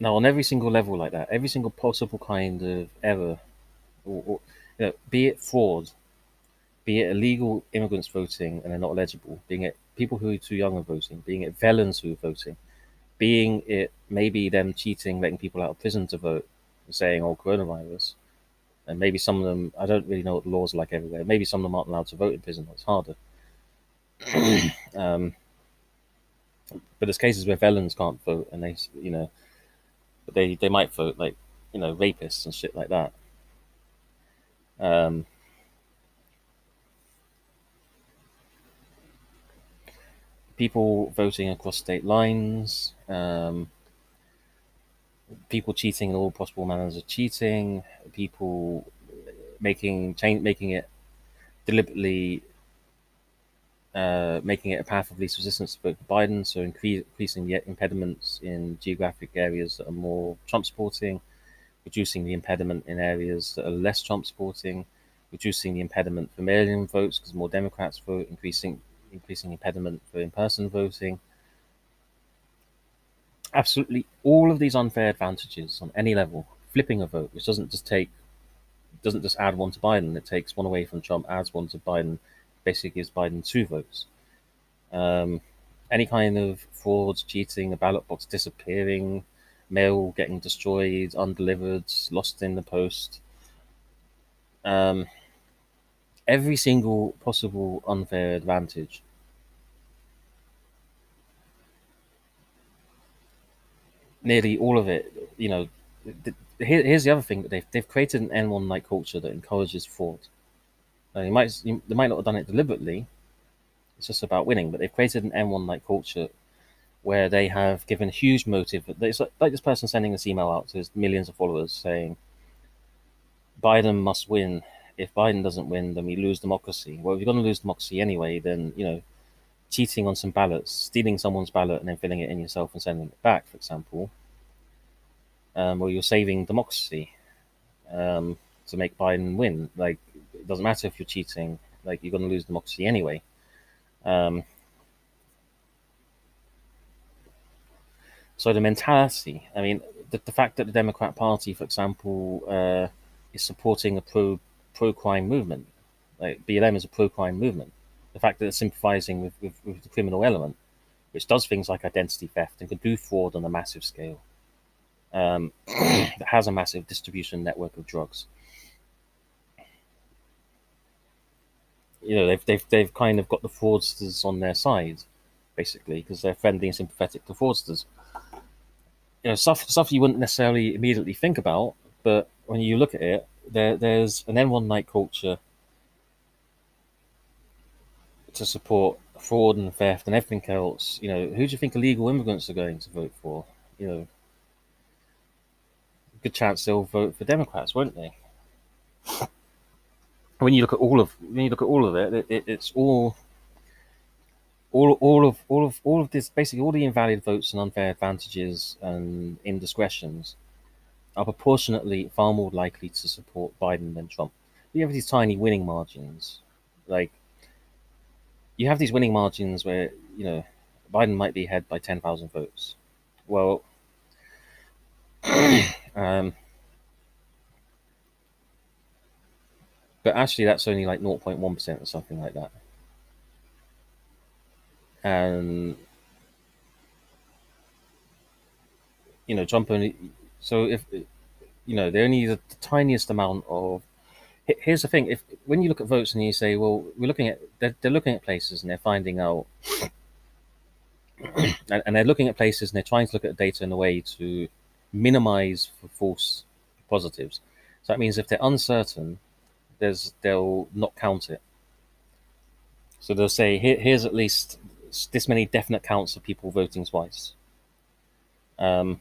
Now on every single level like that, every single possible kind of error, or, or you know, be it fraud, be it illegal immigrants voting and they're not eligible, being it people who are too young are voting, being it felons who are voting, being it maybe them cheating, letting people out of prison to vote, saying, oh, coronavirus. And maybe some of them, I don't really know what the laws are like everywhere. Maybe some of them aren't allowed to vote in prison. It's harder. um, but there's cases where felons can't vote, and they, you know, they they might vote like, you know, rapists and shit like that. Um, people voting across state lines, um, people cheating in all possible manners of cheating, people making change, making it deliberately, uh, making it a path of least resistance to for Biden, so increase, increasing the impediments in geographic areas that are more Trump supporting, reducing the impediment in areas that are less Trump supporting, reducing the impediment for mail-in votes because more Democrats vote, increasing increasing impediment for in-person voting. Absolutely all of these unfair advantages on any level, flipping a vote, which doesn't just take doesn't just add one to Biden, it takes one away from Trump, adds one to Biden, basically gives Biden two votes. Um, any kind of frauds, cheating, a ballot box disappearing, mail getting destroyed, undelivered, lost in the post. Um, every single possible unfair advantage. Nearly all of it, you know. here, here's the other thing that they've they've created an Enron like culture that encourages fraud. Now, you might you, they might not have done it deliberately. It's just about winning, but they've created an Enron like culture where they have given huge motive. It's like, like this person sending this email out to his millions of followers saying, "Biden must win if Biden doesn't win, then we lose democracy. Well, if you're going to lose democracy anyway, then, you know, cheating on some ballots, stealing someone's ballot and then filling it in yourself and sending it back, for example, um, well, you're saving democracy. um, to make Biden win. Like, it doesn't matter if you're cheating. Like, you're going to lose democracy anyway. Um, so the mentality. I mean, the, the fact that the Democrat Party, for example, uh, is supporting a pro pro crime movement, like BLM is a pro crime movement. The fact that it's sympathizing with, with, with the criminal element, which does things like identity theft and can do fraud on a massive scale, um, that has a massive distribution network of drugs. You know, they've, they've, they've kind of got the fraudsters on their side, basically, because they're friendly and sympathetic to fraudsters you know stuff stuff you wouldn't necessarily immediately think about, but when you look at it, there there's an N1 night culture to support fraud and theft and everything else. You know, who do you think illegal immigrants are going to vote for? You know, good chance they'll vote for Democrats, won't they? When you look at all of when you look at all of it, it, it it's all all all of all of all of this basically all the invalid votes and unfair advantages and indiscretions are proportionately far more likely to support Biden than Trump. You have these tiny winning margins, like you have these winning margins where you know Biden might be ahead by ten thousand votes. Well, um, but actually that's only like 0.1 percent or something like that and you know Trump only. So if you know they only the, the tiniest amount of. Here's the thing: if when you look at votes and you say, "Well, we're looking at," they're, they're looking at places and they're finding out, and, and they're looking at places and they're trying to look at data in a way to minimize false positives. So that means if they're uncertain, there's they'll not count it. So they'll say, Here, here's at least this many definite counts of people voting twice. Um,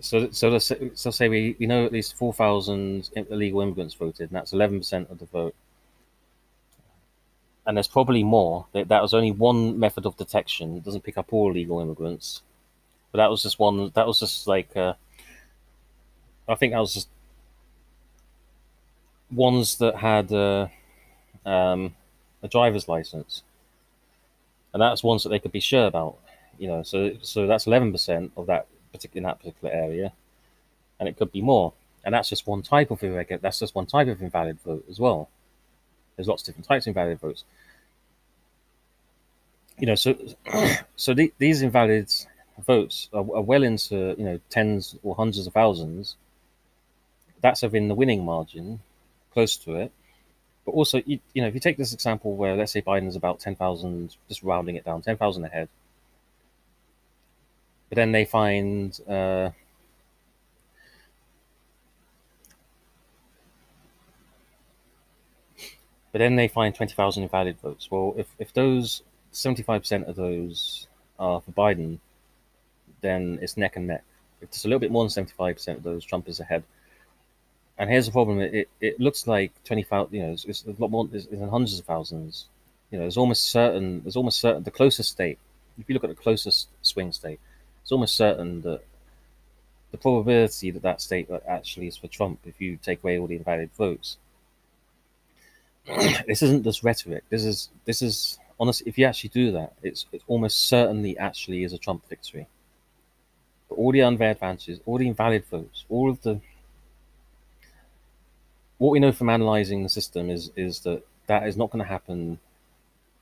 so, so let's so say we, we know at least four thousand illegal immigrants voted, and that's eleven percent of the vote. And there's probably more. That, that was only one method of detection. It doesn't pick up all illegal immigrants, but that was just one. That was just like uh, I think that was just ones that had uh, um, a driver's license, and that's ones that they could be sure about. You know, so so that's eleven percent of that in that particular area, and it could be more. And that's just one type of irregular. That's just one type of invalid vote as well. There's lots of different types of invalid votes. You know, so so the, these invalid votes are, are well into you know tens or hundreds of thousands. That's within the winning margin, close to it. But also, you, you know, if you take this example where let's say Biden is about 10,000, just rounding it down, 10,000 ahead, but then they find uh, but then they find 20,000 invalid votes. Well, if, if those 75% of those are for Biden, then it's neck and neck. If it's a little bit more than 75% of those, Trump is ahead. And here's the problem: it, it looks like twenty thousand. You know, it's, it's, a lot more. It's, it's in hundreds of thousands. You know, it's almost certain. There's almost certain the closest state. If you look at the closest swing state, it's almost certain that the probability that that state actually is for Trump, if you take away all the invalid votes, this isn't just rhetoric. This is this is honestly, if you actually do that, it's it almost certainly actually is a Trump victory. But all the unfair advantages, all the invalid votes, all of the what we know from analyzing the system is is that that is not going to happen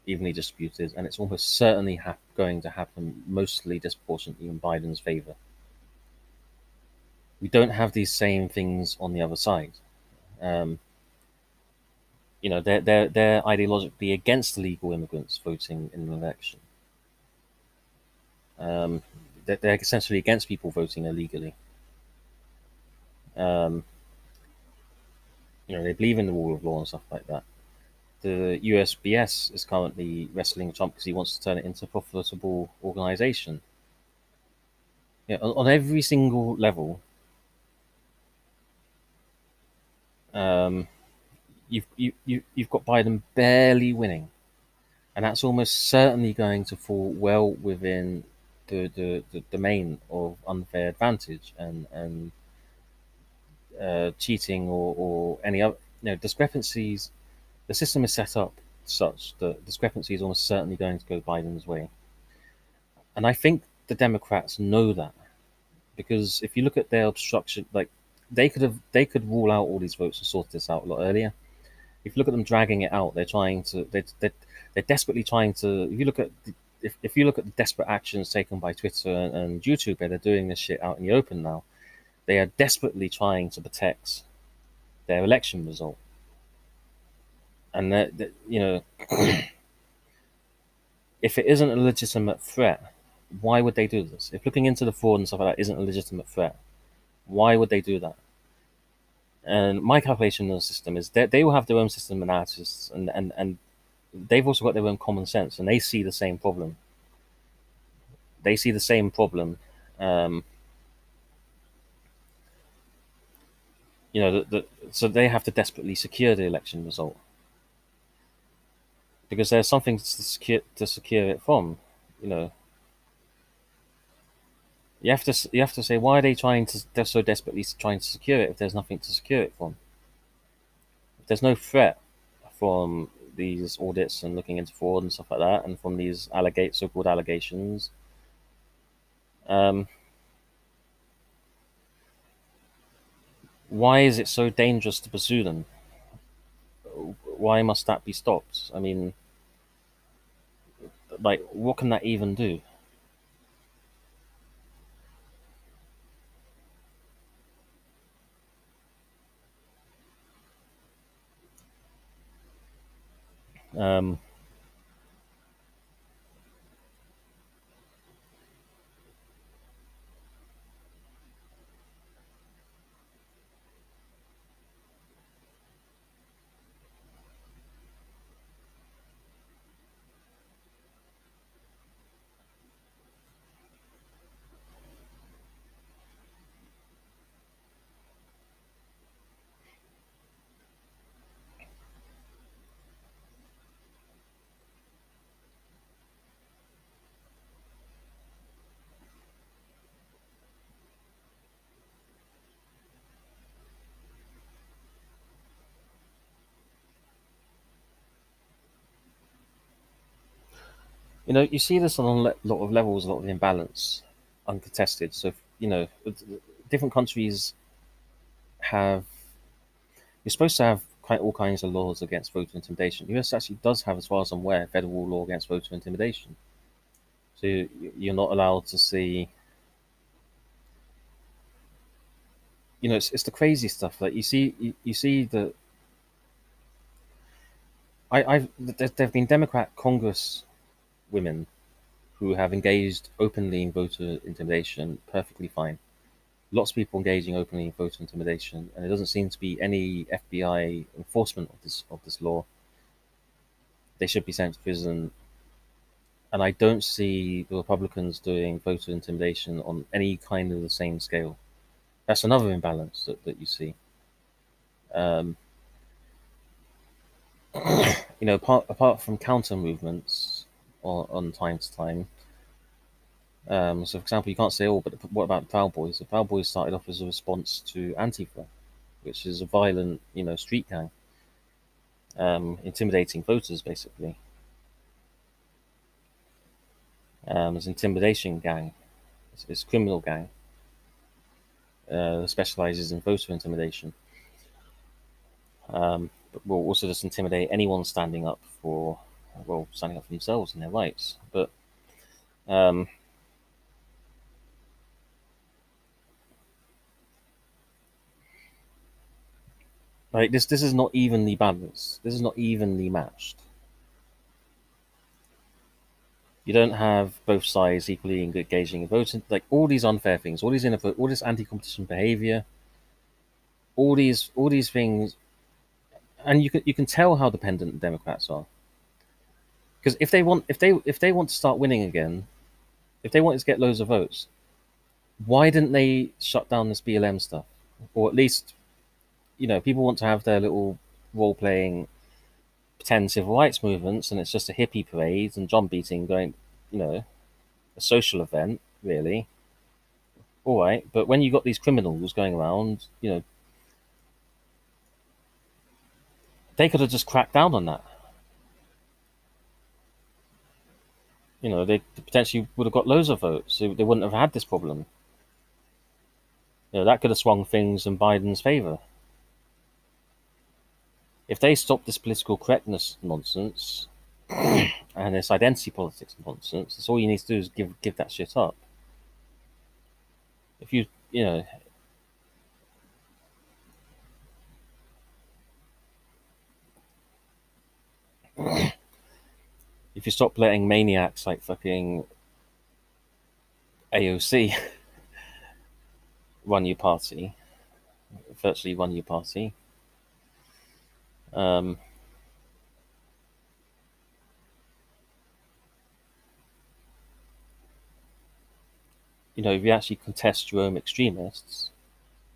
evenly disputed, and it's almost certainly ha- going to happen mostly disproportionately in Biden's favor. We don't have these same things on the other side. Um, you know, they're, they're, they're ideologically against illegal immigrants voting in an election. Um, they're, they're essentially against people voting illegally. Um, you know, they believe in the rule of law and stuff like that. The USPS is currently wrestling Trump because he wants to turn it into a profitable organization. Yeah, on, on every single level, um, you've you, you you've got Biden barely winning, and that's almost certainly going to fall well within the the, the domain of unfair advantage and and uh, cheating or, or any other you know discrepancies. The system is set up such that discrepancy is almost certainly going to go Biden's way, and I think the Democrats know that because if you look at their obstruction, like they could have they could rule out all these votes and sort this out a lot earlier. If you look at them dragging it out, they're trying to they they they're desperately trying to. If you look at the, if, if you look at the desperate actions taken by Twitter and, and YouTube, they're doing this shit out in the open now. They are desperately trying to protect their election result, and that that you know, if it isn't a legitimate threat, why would they do this? If looking into the fraud and stuff like that isn't a legitimate threat, why would they do that? And my calculation of the system is that they will have their own system analysis and, and, and they've also got their own common sense and they see the same problem. They see the same problem. Um, you know, the, the, so they have to desperately secure the election result because there's something to secure to secure it from. You know, you have to you have to say why are they trying to they're so desperately trying to secure it if there's nothing to secure it from. If there's no threat from these audits and looking into fraud and stuff like that, and from these allegate so-called allegations. Um, why is it so dangerous to pursue them? Why must that be stopped? I mean, like, what can that even do? Um, you know, you see this on a lot of levels, a lot of imbalance, uncontested. So, you know, different countries have. You're supposed to have quite all kinds of laws against voter intimidation. The US actually does have, as far as I'm aware, federal law against voter intimidation. So you're not allowed to see. You know, it's, it's the crazy stuff. Like you see, you, you see the. I, I've there have been Democrat Congress women who have engaged openly in voter intimidation perfectly fine. Lots of people engaging openly in voter intimidation, and there doesn't seem to be any FBI enforcement of this of this law. They should be sent to prison, and I don't see the Republicans doing voter intimidation on any kind of the same scale. That's another imbalance that, that you see. Um, you know, apart, apart from counter movements, on, on time to time. Um, so, for example, you can't say, "Oh, but what about the Proud Boys?" The Proud Boys started off as a response to Antifa, which is a violent, you know, street gang, um, intimidating voters, basically. Um, it's intimidation gang. It's, it's criminal gang. Uh, specializes in voter intimidation. Um, but will also just intimidate anyone standing up for well, standing up for themselves and their rights. But um, like this, this is not evenly balanced. This is not evenly matched. You don't have both sides equally engaging in voting. Like all these unfair things, all these all this anti-competition behavior, all these all these things, and you can you can tell how dependent the Democrats are because if they want, if they if they want to start winning again, if they want to get loads of votes, why didn't they shut down this BLM stuff, or at least, you know, people want to have their little role playing pretend civil rights movements and it's just a hippie parade and drum beating going, you know, a social event, really. All right, but when you got these criminals going around, you know, they could have just cracked down on that. You know, they potentially would have got loads of votes. They wouldn't have had this problem. You know, that could have swung things in Biden's favor. If they stop this political correctness nonsense and this identity politics nonsense, that's all you need to do is give give that shit up. If you you know if you stop letting maniacs like fucking AOC run your party, virtually run your party, um, you know, if you actually contest your own extremists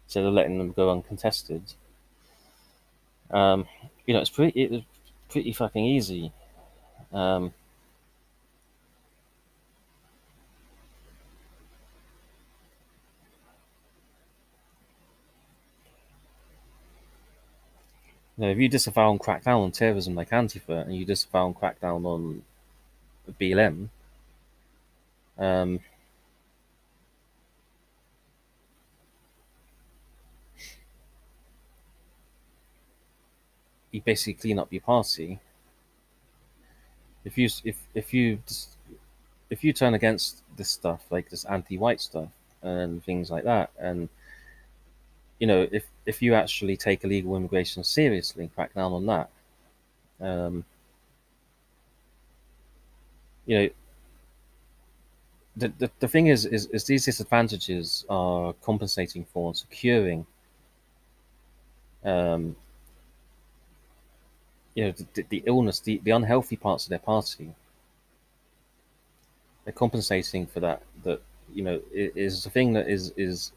instead of letting them go uncontested, um, you know, it's pretty it's pretty fucking easy. Um, you know, if you disavow and crack down on terrorism like Antifa, and you disavow and crack down on BLM, um, you basically clean up your party. If you if if you if you turn against this stuff like this anti-white stuff and things like that, and you know if if you actually take illegal immigration seriously, and crack down on that, um, you know. The, the, the thing is, is, is these disadvantages are compensating for and securing um, you know the, the illness, the, the unhealthy parts of their party. They're compensating for that. That you know is the thing that is is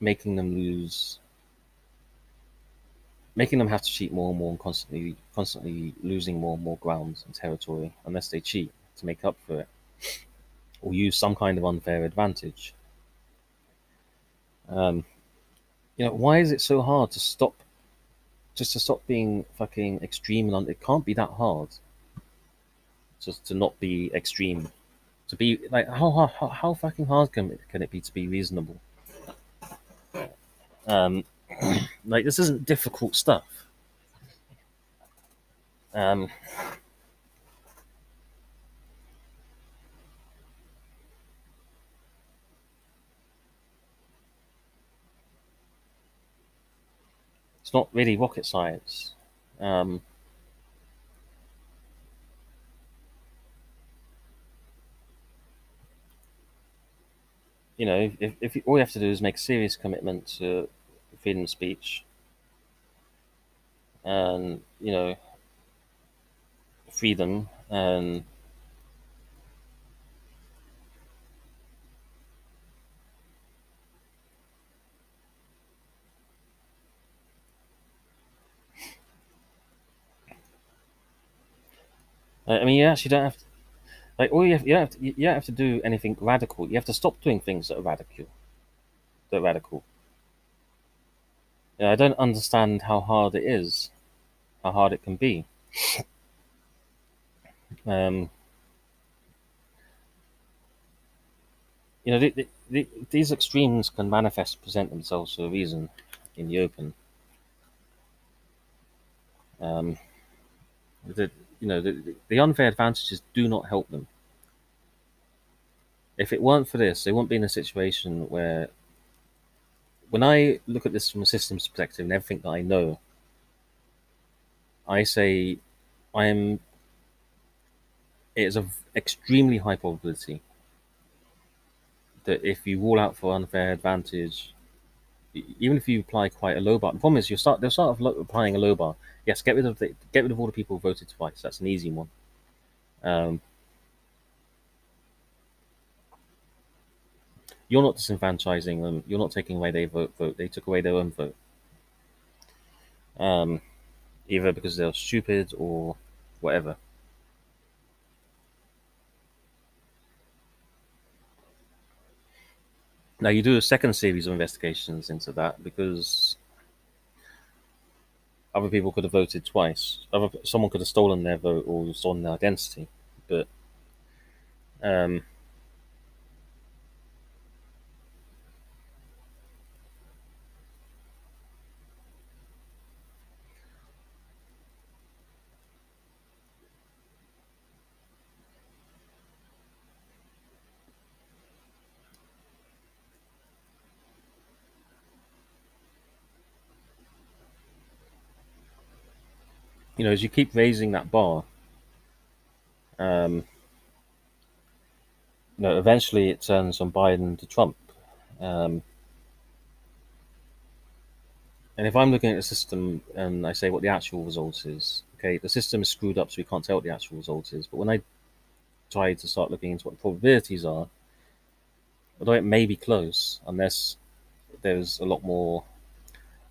making them lose, making them have to cheat more and more, and constantly constantly losing more and more ground and territory unless they cheat to make up for it, or use some kind of unfair advantage. Um, you know, why is it so hard to stop just to stop being fucking extreme and it can't be that hard just to not be extreme. To be like how how, how fucking hard can it, can it be to be reasonable? Um like this isn't difficult stuff. Um not really rocket science. Um, you know, if, if all you have to do is make serious commitment to freedom of speech and, you know, freedom and I mean, you actually don't have to, like all you have, you don't have to, you don't have to do anything radical. You have to stop doing things that are radical. That are radical. Yeah, I don't understand how hard it is, how hard it can be. Um, you know, the, the, the, these extremes can manifest, present themselves for a reason in the open. Um, the, you know, the, the unfair advantages do not help them. If it weren't for this, they wouldn't be in a situation where, when I look at this from a systems perspective and everything that I know, I say I am. It is of extremely high probability that if you rule out for unfair advantage, even if you apply quite a low bar, the problem is you start they'll start applying a low bar yes, get rid of the, get rid of all the people who voted twice. That's an easy one. Um, you're not disenfranchising them. You're not taking away their vote. Vote. They took away their own vote. Um, either because they're stupid or whatever. Now you do a second series of investigations into that because other people could have voted twice. Other someone could have stolen their vote or stolen their identity, but um, you know, as you keep raising that bar, um, you know, eventually it turns from Biden to Trump. Um, and if I'm looking at the system and I say what the actual result is, okay, the system is screwed up, so we can't tell what the actual result is. But when I try to start looking into what the probabilities are, although it may be close, unless there's a lot more.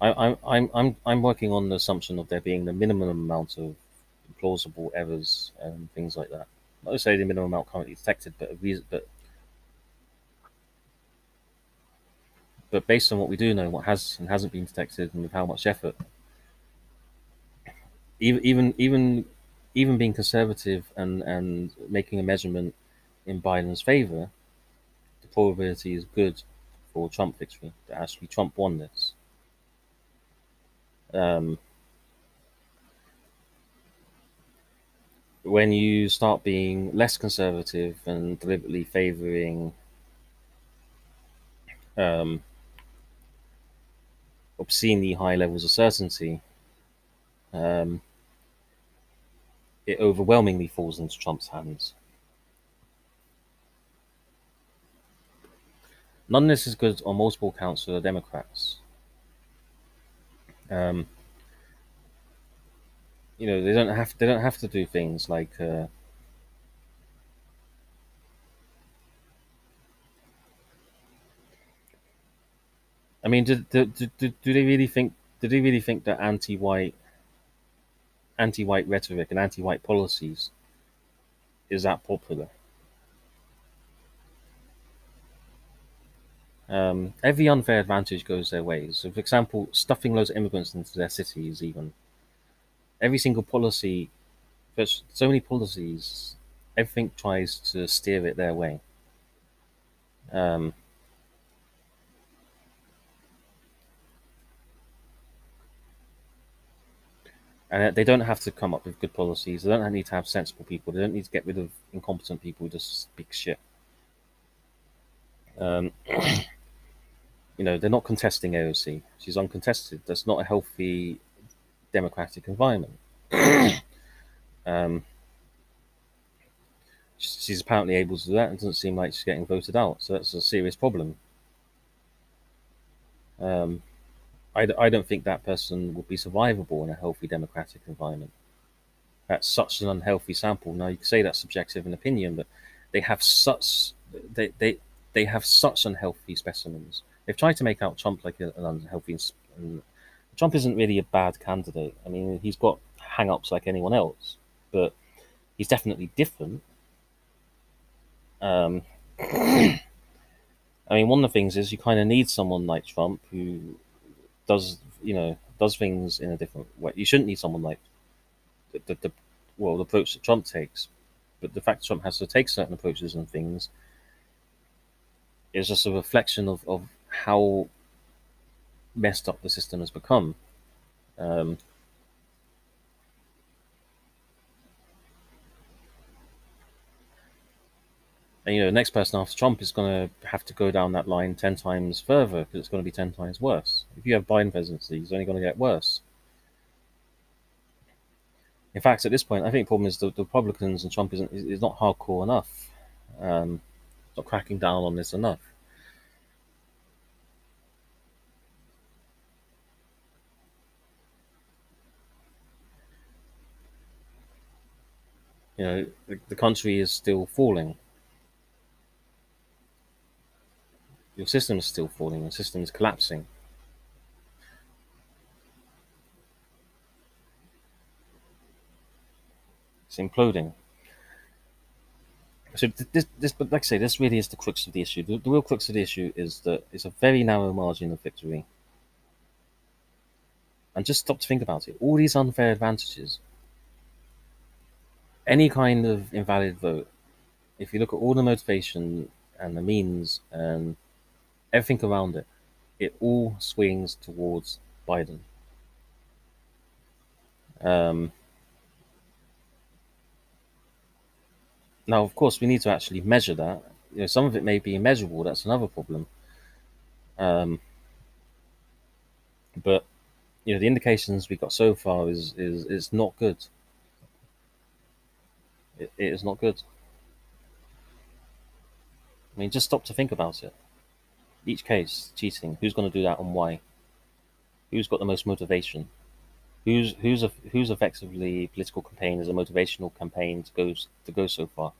I, I'm I'm I'm working on the assumption of there being the minimum amount of plausible errors and things like that. Not say the minimum amount currently detected, but a reason, but but based on what we do know, what has and hasn't been detected, and with how much effort, even even even even being conservative and and making a measurement in Biden's favor, the probability is good for Trump victory. That actually Trump won this. Um, when you start being less conservative and deliberately favoring um, obscenely high levels of certainty, um, it overwhelmingly falls into Trump's hands. None of this is good on multiple counts for the Democrats. Um, you know, they don't have they don't have to do things like uh, I mean, do, do, do, do they really think? Do they really think that anti-white, anti-white rhetoric and anti-white policies is that popular? Um, every unfair advantage goes their ways. So, for example, stuffing loads of immigrants into their cities, even every single policy, there's so many policies, everything tries to steer it their way. Um, and they don't have to come up with good policies. They don't need to have sensible people. They don't need to get rid of incompetent people who just speak shit. Um, you know, they're not contesting AOC. She's uncontested. That's not a healthy democratic environment. um, she's apparently able to do that and doesn't seem like she's getting voted out. So that's a serious problem. Um, I, I don't think that person would be survivable in a healthy democratic environment. That's such an unhealthy sample. Now you can say that's subjective and opinion, but they have such they they, they have such unhealthy specimens. They've tried to make out Trump like an unhealthy. And Trump isn't really a bad candidate. I mean, he's got hang-ups like anyone else, but he's definitely different. Um, I mean, one of the things is you kind of need someone like Trump who does you know does things in a different way. You shouldn't need someone like the, the, the well the approach that Trump takes, but the fact that Trump has to take certain approaches and things is just a reflection of, of how messed up the system has become. Um, and you know, the next person after Trump is going to have to go down that line ten times further because it's going to be ten times worse. If you have Biden presidency, it's only going to get worse. In fact, at this point, I think the problem is the, the Republicans and Trump isn't is, is not hardcore enough. Um, not cracking down on this enough. You know, the, the country is still falling. Your system is still falling. Your system is collapsing. It's imploding. So this, this, but like I say, this really is the crux of the issue. The, the real crux of the issue is that it's a very narrow margin of victory. And just stop to think about it. All these unfair advantages, any kind of invalid vote, if you look at all the motivation and the means and everything around it, it all swings towards Biden. Um, now, of course, we need to actually measure that. You know, some of it may be immeasurable. That's another problem. Um, but you know, the indications we got so far is is is not good. It, it is not good. I mean, just stop to think about it. Each case, cheating. Who's going to do that and why? Who's got the most motivation? Who's who's a, who's effectively political campaign as a motivational campaign to go to go so far?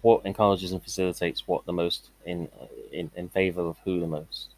What encourages and facilitates what the most in in in favor of who the most?